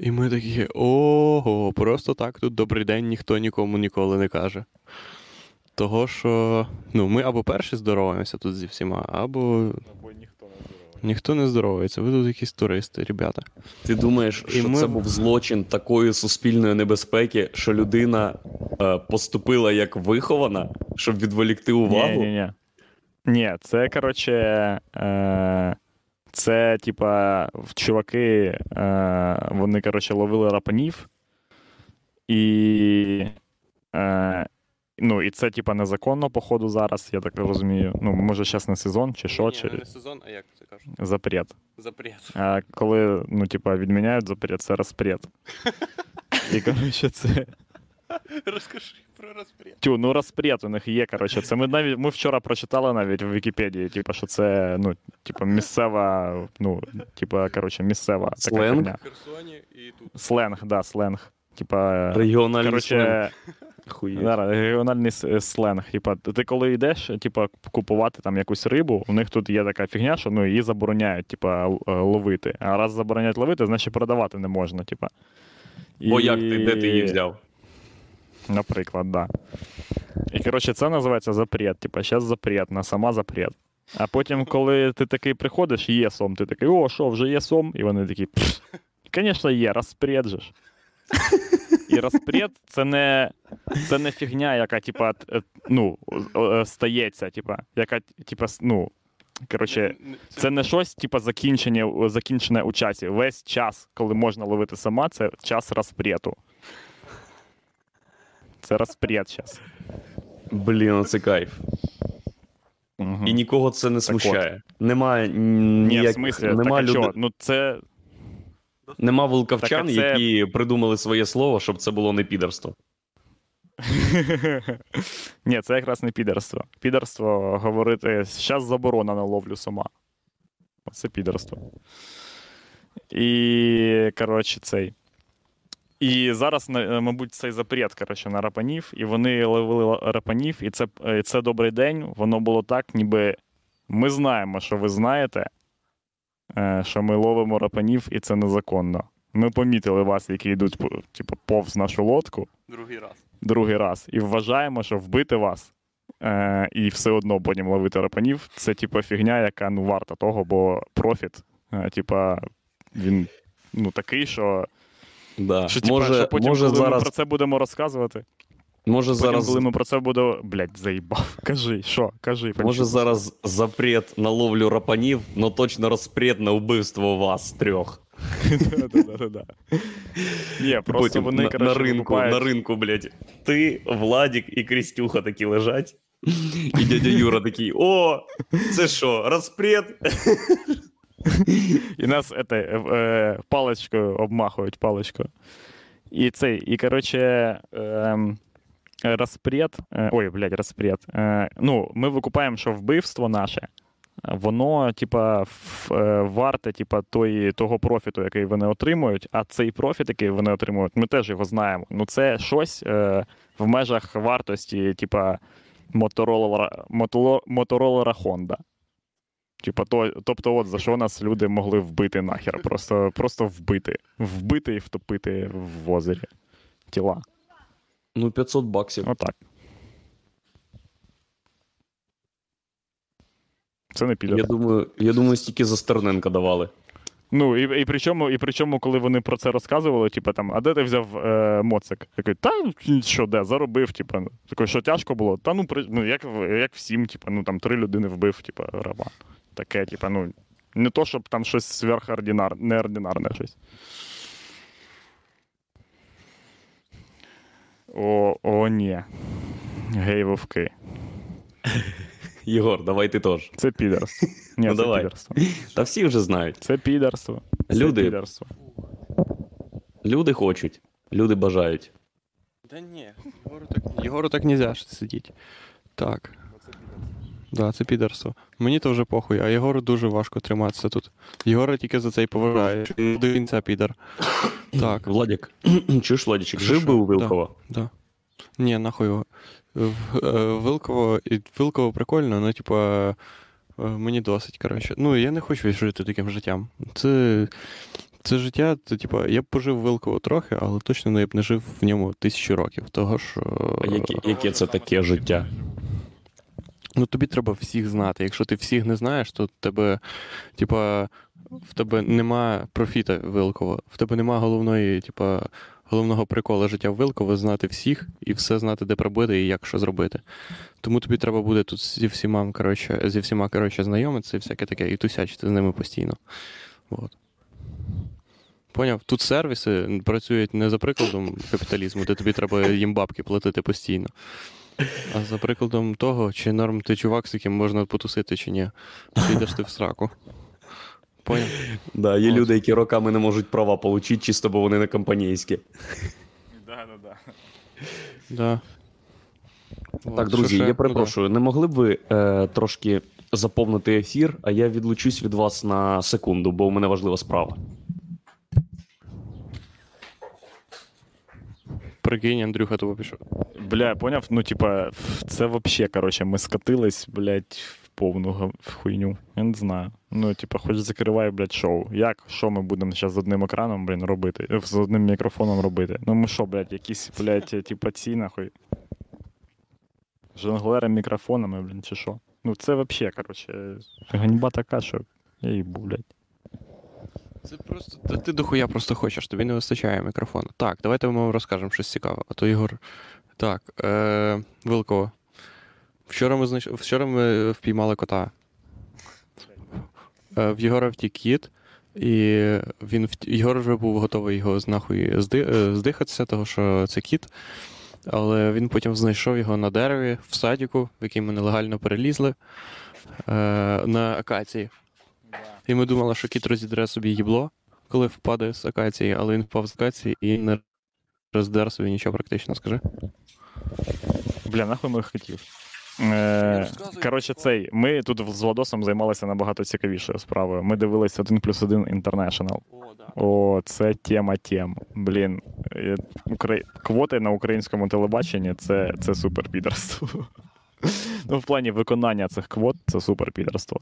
І ми такі, ого, просто так тут добрий день ніхто нікому ніколи не каже. Того, що ну, ми або перші здороваємося тут зі всіма, або
Або ніхто не здоровий.
ніхто не здоровається. Ви тут якісь туристи, ребята.
Ти думаєш, що
ми-
це був злочин такої суспільної небезпеки, що людина е, поступила як вихована, щоб відволікти увагу?
Ні, ні, ні. Ні, це, коротше, е, це, типа, в- чуваки, е, вони, коротше, ловили рапанів. І. Е, ну, і це, типа, незаконно, походу, зараз, я так розумію. Ну, може, зараз не сезон, чи що, чи
не сезон, а як це кажуть?
запрет.
Запрет.
А коли, ну, типа, відміняють запрет, це розпрет. І, коротше, це.
Розкажи про розпрет.
Тю, ну розпрет у них є. Коротше, це ми навіть ми вчора прочитали навіть в Вікіпедії, типу, що це ну, типу, місцева, ну, типу, коротше, місцева така
Сленг?
Херсоні і тут.
Сленг, да, сленг. Типа,
Регіональний сленг.
коротше,
Хуєть.
да, регіональний с- сленг. Типа, ти коли йдеш, типа, купувати там якусь рибу, у них тут є така фігня, що ну, її забороняють, типа, л- е, ловити. А раз забороняють ловити, значить продавати не можна, типа.
Бо як ти, де ти її взяв?
Наприклад, да. І коротше, це називається запрет. Типа, зараз запрет, на сама запрет. А потім, коли ти такий приходиш, є сом, ти такий, о, що, вже є сом? І вони такі, звісно, є, розпред же ж. І розпред це не, це не фігня, яка, типа, е, ну, е, стається, типа, яка, типа, ну, коротше, це не щось, типа, закінчення, закінчене у часі. Весь час, коли можна ловити сама, це час розпрету. Це розпред зараз.
Блін, ну це кайф.
Угу.
І нікого це не
Так
смущає. Немає
Ні,
ніяк...
в смислі,
нема, люд...
Ну це.
нема вулкавчан,
Так, це-
які придумали своє слово, щоб це було не підерство.
Ні, це якраз не підерство. Підерство говорити, зараз заборона на ловлю сама. Оце підерство. І, коротше, цей. І зараз, мабуть, цей запрет, коротше, на рапанів, і вони ловили рапанів, і це, е, це добрий день. Воно було так, ніби ми знаємо, що ви знаєте, е, що ми ловимо рапанів, і це незаконно. Ми помітили вас, які йдуть типу, повз нашу лодку
Другий раз.
другий раз і вважаємо, що вбити вас е, і все одно потім ловити рапанів це типа фігня, яка ну варта того, бо профіт, е, типа, він ну такий, що,
Да.
що, типа,
може,
що потім,
може,
коли
зараз,
ми про це будемо розказувати,
може,
потім,
зараз,
коли ми про це будемо. Блять, заїбав. Кажи, що, кажи,
може
Панчук.
зараз запрет на ловлю рапанів, но точно розпрет на вбивство вас трьох.
Да-да-да-да. Ні, просто
Потім
вони,
на,
коротше,
на ринку,
викупають-
на ринку, блядь, ти, Владік і Крістюха такі лежать. І дядя Юра такий: о, це що, розпрет?
І нас е, е, паличкою обмахують паличкою. І цей, і коротше, ем, розпред, е, ой, блядь, розпред. Е, ну, ми викупаємо, що вбивство наше, воно, типа, варте, типа, того профіту, який вони отримують, а цей профіт, який вони отримують, ми теж його знаємо. Ну, це щось е, в межах вартості, типа, моторолера Honda. Типа, то, тобто, от за що нас люди могли вбити нахер. Просто, просто вбити. Вбити і втопити в озері тіла.
Ну, 500 баксів.
Отак. Це не піде.
Я думаю, я думаю, стільки за Стерненка давали.
Ну, і, і, причому, і причому, коли вони про це розказували, типу там, а де ти взяв е, моцик? Такий, та що, де, заробив, типу, такий, що тяжко було? Та ну, при, ну як, як всім, типу, ну там три людини вбив, типу, раба. Таке, типу, ну, не то, щоб там щось сверхординар, неординарне щось. О, о, ні. Гей, вовки.
Єгор, давай ти теж.
Це підерство. Ні,
Ну,
це
давай.
підерство.
Та всі вже знають.
Це підерство. Це
Люди.
підерство.
Люди хочуть, люди бажають.
Да ні, Єгору так, Єгору так нельзя ж сидіти. Так. Да, це підерство. Мені то вже похуй, а Єгору дуже важко триматися тут. Єгора тільки за це й поважає. До кінця підер. Так,
Владик, чуєш, Владичек,
Що,
жив би у? Вилкова?
да. Ні, нахуй його. Е, Вилково, Вилково прикольно, ну, типа, е, мені досить, коротше. Ну, я не хочу жити таким життям. Це. Це життя, це, типа, я б пожив Вилково трохи, але точно ну, я б не жив в ньому тисячу років. Того що.
А яке, яке це таке життя?
Ну, тобі треба всіх знати. Якщо ти всіх не знаєш, то тебе, типа, в тебе нема профіта Вилкова, в тебе нема головної, типа, головного приколу життя Вилкова знати всіх і все знати, де пробити і як що зробити. Тому тобі треба буде тут зі всіма, коротше, зі всіма, коротше, знайомитися і всяке таке, і тусячити з ними постійно. От. Поняв? Тут сервіси працюють не за прикладом капіталізму, де тобі треба їм бабки платити постійно. А за прикладом того, чи норм ти чувак, з яким можна потусити, чи ні. Підеш ти в сраку. Поняв?
Да, є
От.
люди, які роками не можуть права отримати, чисто бо вони не компанійські.
Да, да, да.
Да.
Так,
От,
друзі,
що ще?
я
Ну,
перепрошую, не могли б ви е, трошки заповнити ефір, а я відлучусь від вас на секунду, бо у мене важлива справа.
Прикинь, Андрюха тобі пішов.
Бля, я поняв? Ну, типа, це вообще, короче, ми скатились, блядь, в повну хуйню. Я не знаю. Ну, типа, хоч закривай, блядь, шоу. Як? Що ми будемо зараз з одним екраном, блін, робити? Е, З одним мікрофоном робити? Ну ми що, блядь, якісь, блядь, типа ці нахуй. Жонглери мікрофонами, блін, чи що. Ну, це взагалі, коротше, ганьба така, що я їбу, блядь.
Це просто. Та ти дохуя просто хочеш, тобі не вистачає мікрофону. Так, давайте ми вам розкажемо щось цікаве. А то Ігор. Так, е, Вилково. Вчора ми, знайш... Вчора ми впіймали кота. Е, в Єгора втік кіт, і він вт... Єгор вже був готовий його з нахуй зди... е, здихатися, того що це кіт. Але він потім знайшов його на дереві в садіку, в який ми нелегально перелізли, е, на акації. І ми думали, що кіт розідре собі їбло, коли впаде з акації, але він впав з акації і не роздер собі нічого практично, скажи.
Бля, нахуй ми їх хотів. Е, коротше, цей, ми тут з Владосом займалися набагато цікавішою справою. Ми дивилися 1 плюс 1 International.
О,
це тема тем. Блін. е, Укра... Квоти на українському телебаченні це, це супер підерство. Ну, в плані виконання цих квот це супер підерство.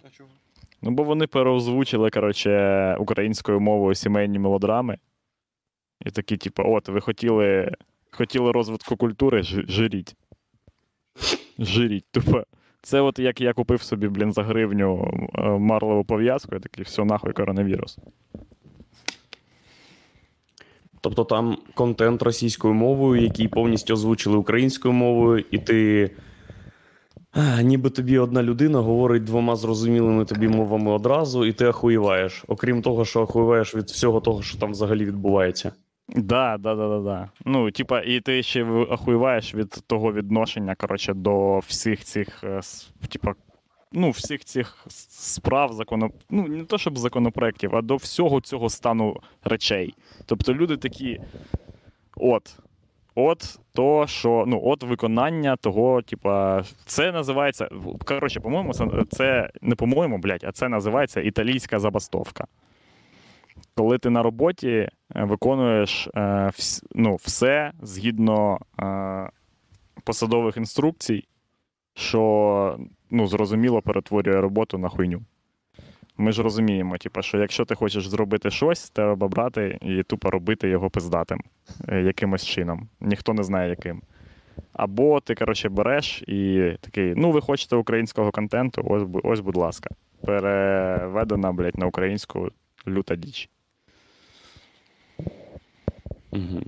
Ну, бо вони переозвучили, коротше, українською мовою сімейні мелодрами. І такі, типу, от, ви хотіли, хотіли розвитку культури, жиріть. Жиріть, тупо. Це от як я купив собі, блін, за гривню е, марлеву пов'язку, я такий, все, нахуй коронавірус.
Тобто там контент російською мовою, який повністю озвучили українською мовою, і ти. А, Ніби тобі одна людина говорить двома зрозумілими тобі мовами одразу, і ти ахуєваєш. Окрім того, що ахуєваєш від всього того, що там взагалі відбувається.
Да, да, да, да, да. Ну, типа, і ти ще охуєваєш від того відношення, коротше, до всіх цих, е, типа, ну, всіх цих справ, законо... ну, не то щоб законопроєктів, а до всього цього стану речей. Тобто люди такі, от. От то, що ну, от виконання того, типа, це називається. Коротше, по-моєму, це, це не по-моєму, блядь, а це називається італійська забастовка коли ти на роботі е, виконуєш е, ну, все згідно е, посадових інструкцій, що ну, зрозуміло перетворює роботу на хуйню. Ми ж розуміємо, типу, що якщо ти хочеш зробити щось, треба брати і тупо робити його пиздатим е, якимось чином. Ніхто не знає яким. Або ти, коротше, береш і такий, ну, ви хочете українського контенту, ось, ось будь ласка. Переведена, блядь, на українську люта діч.
Угу.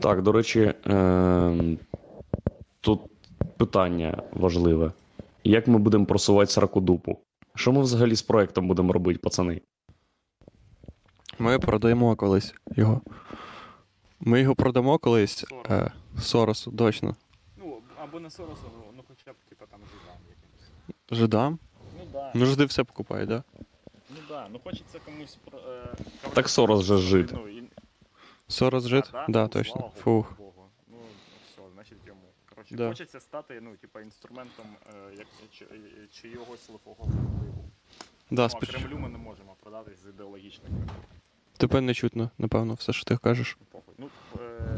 Так, до речі, е- тут питання важливе. Як ми будемо просувати сракодупу? Що ми взагалі з проектом будемо робити, пацани?
Ми продаємо колись його. Ми його продамо колись е, Соросу, точно.
Ну, або не Соросу, ну хоча б, типа, там жидам якимось.
Жидам?
Ну да.
Ну, жиди все покупають, да?
Ну да, ну хочеться комусь про. Е,
Так Сорос же жид.
Ну, і...
Сорос жид?
А,
Да,
Ну,
точно. Фух.
Богу. Ну, все, значить Коротше,
Да.
хочеться стати, ну, типа, інструментом е, як, чи, чийогось лихого впливу.
Да,
ну, а
споч...
Кремлю ми не можемо продати з ідеологічних.
Тебе не чутно, напевно, все, що ти кажеш.
Ну, похуй. Ну, е,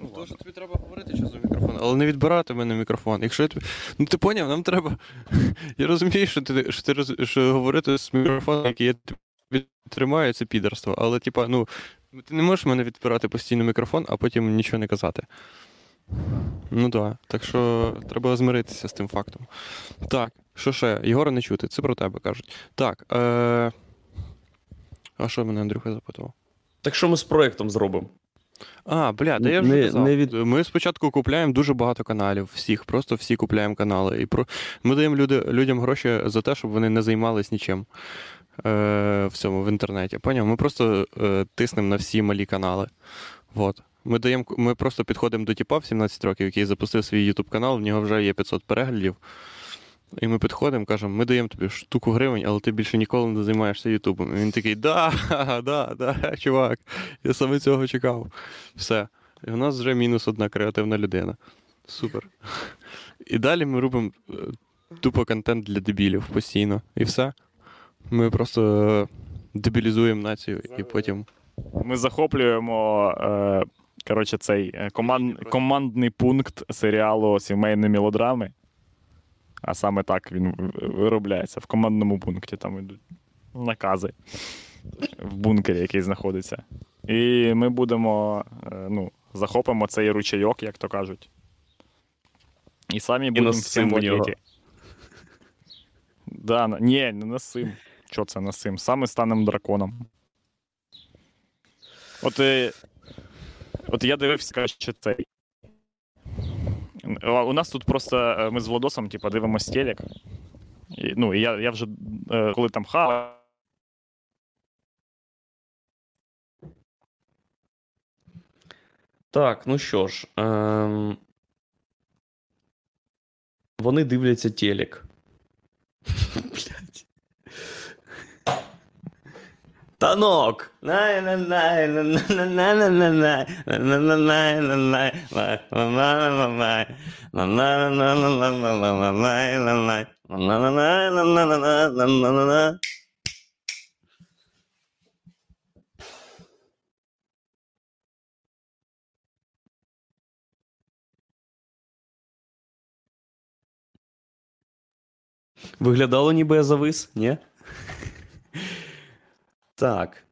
ну,
Тож тобі треба говорити через мікрофон, але не відбирати в мене мікрофон. Якщо я тобі... Ну ти поняв, нам треба. Я розумію, що ти, що ти роз... що говорити з мікрофоном, який я тобі тримаю, це підерство. Але, типа, ну, ти не можеш в мене відбирати постійно мікрофон, а потім нічого не казати. Ну так. Да. Так що треба змиритися з тим фактом. Так, що ще? Єгора не чути, це про тебе кажуть. Так. Е... А що мене Андрюха запитував?
Так що ми з проектом зробимо?
А, бля, да я вже
Не-
казав.
не від-
Ми спочатку купляємо дуже багато каналів, всіх, просто всі купляємо канали. І про... Ми даємо люди, людям гроші за те, щоб вони не займались нічим е, в цьому в інтернеті. Поняв? Ми просто е, тиснемо на всі малі канали. Вот. Ми, даємо, ми просто підходимо до тіпа в 17 років, який запустив свій YouTube канал, в нього вже є 500 переглядів. І ми підходимо, кажемо, ми даємо тобі штуку гривень, але ти більше ніколи не займаєшся Ютубом. І він такий, да, да, да, чувак, я саме цього чекав. Все. І в нас вже мінус одна креативна людина. Супер. І далі ми робимо е, тупо контент для дебілів постійно. І все. Ми просто е, дебілізуємо націю і потім.
Ми захоплюємо е, коротше, цей е, команд, командний пункт серіалу Сімейні мелодрами. А саме так він виробляється. В командному пункті там йдуть накази в бункері, який знаходиться. І ми будемо, е, ну, захопимо цей ручейок, як то кажуть. І самі будемо всім
в нього.
владіти. Да, ні, не насим. Що це насим? Саме станем драконом. От, е, от я дивився, коротше, цей. У нас тут просто е, ми з Владосом, типа, дивимося телек. І, ну, і я, я вже е, коли там хава.
Так, ну що ж. Ем... Вони дивляться телек. Блять. Танок! Виглядало, ніби я завис, ні? Так.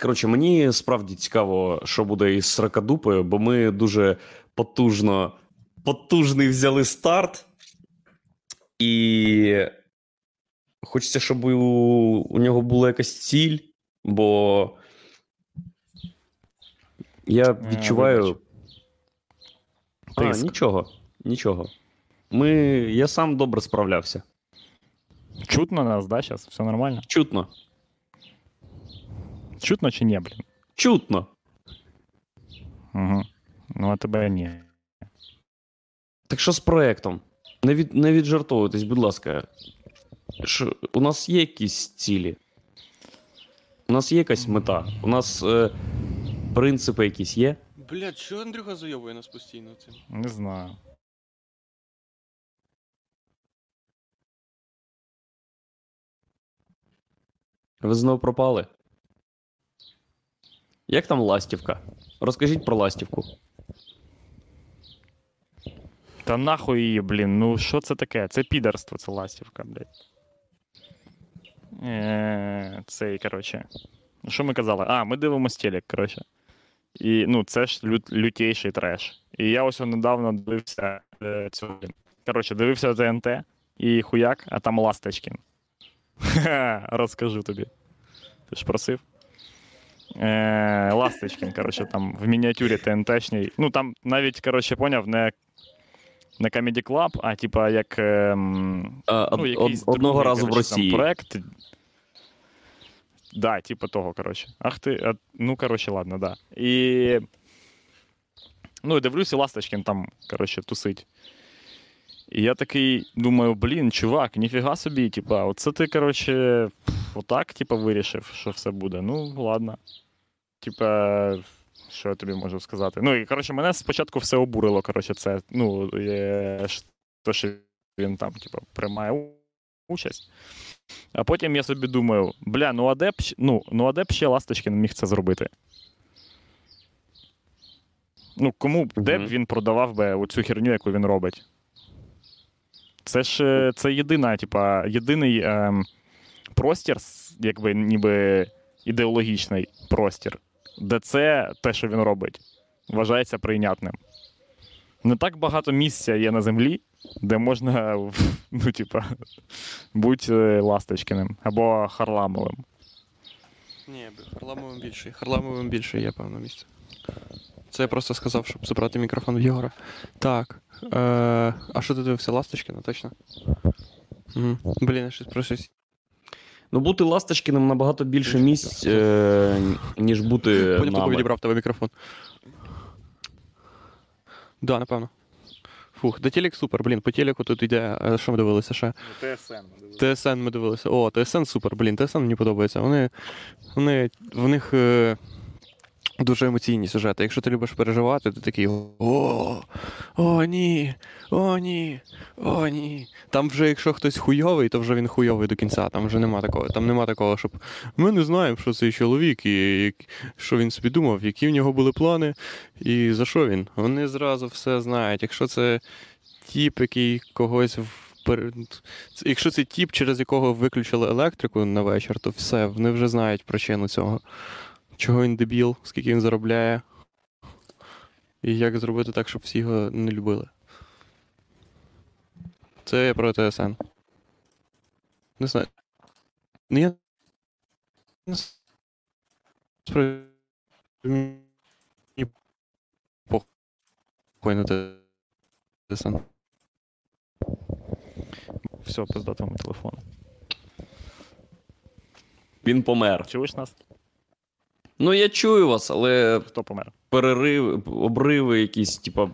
Коротше, мені справді цікаво, що буде із сракадупою, бо ми дуже потужно, потужний взяли старт. І хочеться, щоб у, у нього була якась ціль, бо я відчуваю.
вибач.
А, нічого, нічого. Ми, я сам добре справлявся.
Чутно нас, да, зараз? Все нормально?
Чутно.
Чутно чи ні, блін?
Чутно.
Угу. Ну, а тебе ні.
Так що з проектом? Не, від, не віджартовуйтесь, будь ласка. Що, у нас є якісь цілі? У нас є якась мета? У нас е, принципи якісь є?
Блядь, що Андрюха зайобує нас постійно цим?
Не знаю.
Ви знову пропали? Як там ластівка? Розкажіть про ластівку.
Та нахуй її, блін, ну що це таке? Це підерство, це ластівка, блядь. Е, Цей, коротше. Ну, що ми казали? А, ми дивимося телек, коротше. І ну, це ж лют, лютейший треш. І я ось недавно дивився е, цю. Коротше, дивився ТНТ і хуяк, а там Ласточкін. Розкажу тобі. Ти ж просив. Е, Ласточкін, коротше, там в мініатюрі ТНТшній. Ну, там навіть, коротше, поняв, не, не Comedy Club, а типа як. ем,
од-
ну,
од-
якийсь
одного
другий,
разу в
коротше, там проект. Да, типа того, коротше. Ах ти. а, ну, коротше, ладно, да. І. Ну, і дивлюся, Ласточкін там, коротше, тусить. І я такий думаю, блін, чувак, ніфіга собі, типа, оце ти, коротше, отак, типа, вирішив, що все буде. Ну, ладно. Типа, що я тобі можу сказати? Ну, і коротше, мене спочатку все обурило, коротше, це. Ну, е, ш- то, що він там, типа, приймає у- участь. А потім я собі думаю, бля, ну а де б, щ- ну, ну, а де б ще Ласточкін міг це зробити? Ну, кому б- де б
Мгм.
він продавав би оцю херню, яку він робить? Це ж е, це єдина, типа, єдиний ем, простір, якби ніби ідеологічний простір, де це те, що він робить, вважається прийнятним. Не так багато місця є на землі, де можна ну, типа, бути е, Ласточкіним або Харламовим.
Ні, Харламовим більше. Харламовим більше є, певно, місце. Це я просто сказав, щоб забрати мікрофон в Єгора. Так. Е, а що ти дивився? Ласточкіна, точно? Угу. Блін, я щось про щось.
Ну, бути Ласточкиним набагато більше місць, е, ніж бути.
Потім тупо
нами.
відібрав тебе мікрофон. Да, напевно. Фух, да телек супер, блін, по телеку тут йде. е, Що ми дивилися ще?
ТСН.
ТСН ми дивилися. О, ТСН супер, блін, ТСН мені подобається. Вони, вони, в них е, дуже емоційні сюжети. Якщо ти любиш переживати, ти такий о, о, ні, о, ні, о, ні. Там вже, якщо хтось хуйовий, то вже він хуйовий до кінця. Там вже нема такого. Там нема такого, щоб ми не знаємо, що цей чоловік, і що він собі думав, які в нього були плани, і за що він. Вони зразу все знають. Якщо це тіп, який когось Якщо це тіп, через якого виключили електрику на вечір, то все, вони вже знають причину цього. Чого він дебіл, скільки він заробляє, і як зробити так, щоб всі його не любили. Це я про ТСН. Не знаю. Ну я. Мені похуй на ТСН.
Все, пизда твоєму телефону.
Він помер.
Чуєш нас?
Ну, я чую вас, але
Хто помер?
перериви, обриви якісь, типа,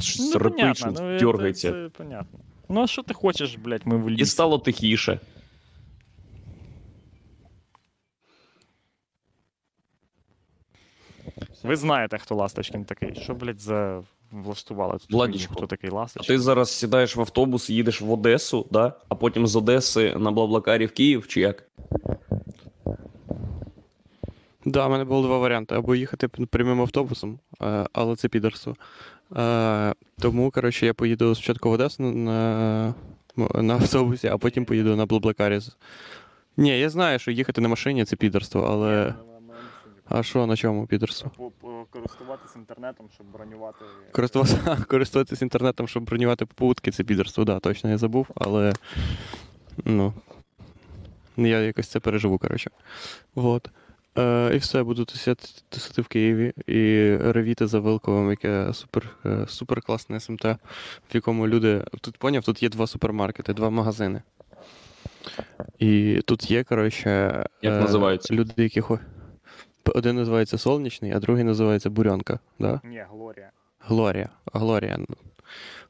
щось репить,
ну, це,
дергається.
це понятно. Ну, а що ти хочеш, блядь, ми в лісі?
І стало тихіше.
Ви знаєте, хто Ласточкін такий. Що, блядь, за влаштували тут?
Владічко,
Хто такий
А
Ласточкін?
ти зараз сідаєш в автобус, їдеш в Одесу, да? а потім з Одеси на Блаблакарі в Київ, чи як?
Да, у мене було два варіанти: або їхати прямим автобусом, е, але це підерство. Е, Тому, коротше, я поїду спочатку в Одесу на, на, автобусі, а потім поїду на Блаблакарі. Ні, я знаю, що їхати на машині це підерство, але. А що, на чому підерство?
Користуватися інтернетом, щоб бронювати.
Користуватися, користуватися інтернетом, щоб бронювати попутки, це підерство, да, точно я забув, але. Ну. Я якось це переживу, коротше. Вот. Е, і все, буду тусити, тусити в Києві і ревіти за Вилковим, яке супер, е, супер класне СМТ, в якому люди. Тут поняв, тут є два супермаркети, два магазини. І тут є, коротше.
Як називаються?
Люди, які. Один називається Сонячний, а другий називається Бурянка. Да?
Ні, Глорія.
Глорія. Глорія.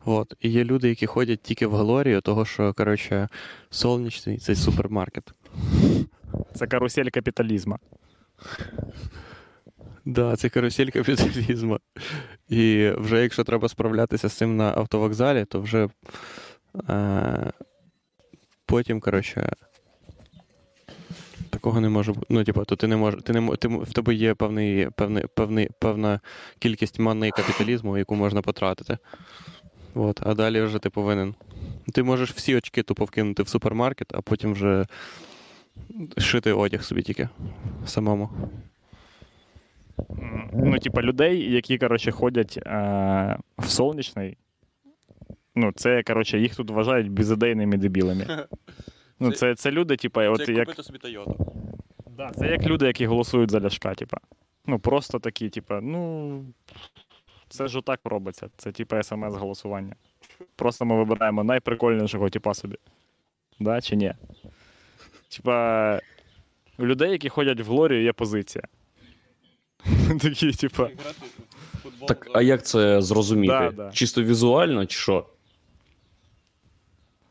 От. І є люди, які ходять тільки в Глорію, того що, коротше, сонячний це супермаркет.
Це карусель капіталізму.
Да, це карусель капіталізму. І вже якщо треба справлятися з цим на автовокзалі, то вже е, потім, коротше. Такого не може бути. Ну, типу, то ти не можеш. Ти не ти, в тебе є певний, певний, певний, певна кількість мани капіталізму, яку можна потратити. От, а далі вже ти повинен. Ти можеш всі очки тупо вкинути в супермаркет, а потім вже шити одяг собі тільки самому.
Ну, типа, людей, які, коротше, ходять е, в сонячний. Ну, це, коротше, їх тут вважають безідейними дебілами. Ну, це, це люди, типа, от як.
собі Тойоту.
Да, це як люди, які голосують за ляшка, типа. Ну, просто такі, типа, ну. Це ж отак робиться. Це типа смс-голосування. Просто ми вибираємо найприкольнішого типа собі. Да, чи ні? Типа, у людей, які ходять в Глорію, є позиція. Такі, типа.
Так, а як це зрозуміти?
Да, да.
Чисто візуально, чи що?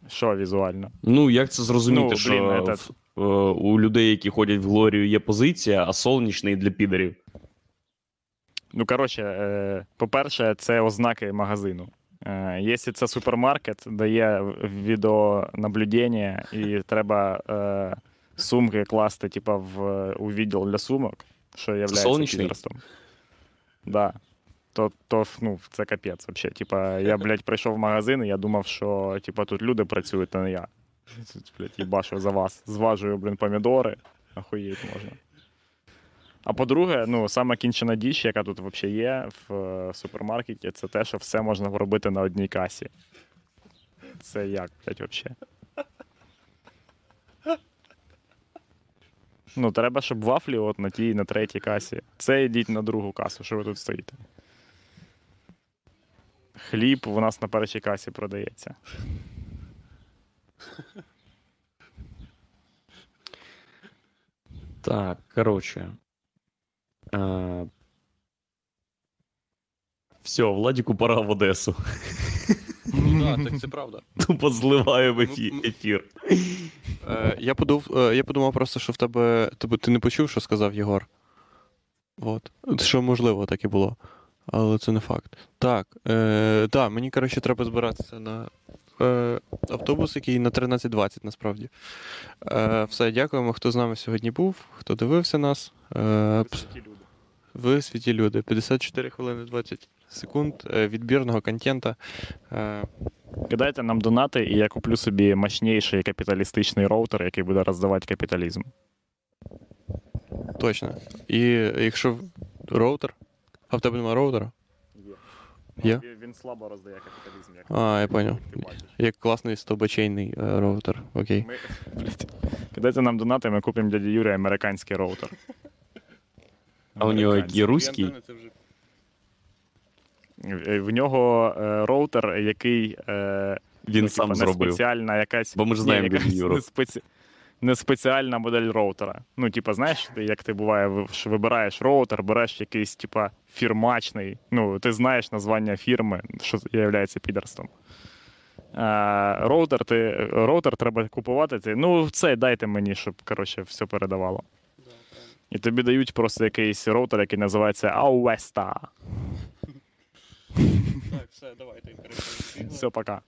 Що візуально?
Ну, як це зрозуміти,
Ну,
що
блін,
в-
этот-
е, у людей, які ходять в Глорію, є позиція, а сонячний для підерів?
Ну, коротше, е, по-перше, це ознаки магазину. Якщо це супермаркет, де є відеонаблюдення, і треба е, сумки класти, типа, в, у відділ для сумок, що є підростом. Да. То, то ну, це капець взагалі. Типа, я, блядь, прийшов в магазин, і я думав, що типа, тут люди працюють, а не я. Тут, блядь, їбашу за вас. Зважую, блін, помідори. Охуєть можна. А по-друге, ну, сама кінчена діч, яка тут взагалі є в е, супермаркеті, це те, що все можна робити на одній касі. Це як, блядь, взагалі? Ну, треба, щоб вафлі от на тій, на третій касі. Це йдіть на другу касу, що ви тут стоїте. Хліб у нас на першій касі продається.
Так, коротше. Е... Все, Владіку пора в Одесу.
Ну так, так це правда.
Тупо ефі-
Ну,
ефір.
Е, я, подумав, е, я подумав просто, що в тебе. Тебе ти не почув, що сказав Єгор. От. Що можливо так і було. Але це не факт. Так, е, да, мені, коротше, треба збиратися на е, автобус, який на 13.20 насправді. Е, все, дякуємо, хто з нами сьогодні був, хто дивився нас. Е, ви світі люди. 54 хвилини 20 секунд е, відбірного контента. Е,
Кидайте нам донати, і я куплю собі мощніший капіталістичний роутер, який буде роздавати капіталізм.
Точно. І якщо роутер, а в тебе немає роутера? Є?
Він, він слабо роздає капіталізм, як,
А, я поняв.
як
класний стобачейний е, роутер. Окей.
Ми, кидайте нам донати, ми купимо дяді Юрі американський роутер.
А у нього який руський?
Е, В нього е, роутер, який. Е,
Він
ну,
сам
типа,
зробив.
спеціальна якась.
Бо ми ж
Ні,
знаємо
якась
дядю
не, спеці... не спеціальна модель роутера. Ну, типа, знаєш, ти- як ти буває, що вибираєш роутер, береш якийсь, типа, фірмачний. Ну, ти знаєш названня фірми, що є підерством. А, роутер, ти, роутер треба купувати. Ти, ну, це дайте мені, щоб коротше, все передавало. І тобі дають просто якийсь роутер, який називається Ауеста.
Так, все, давайте.
Все, пока.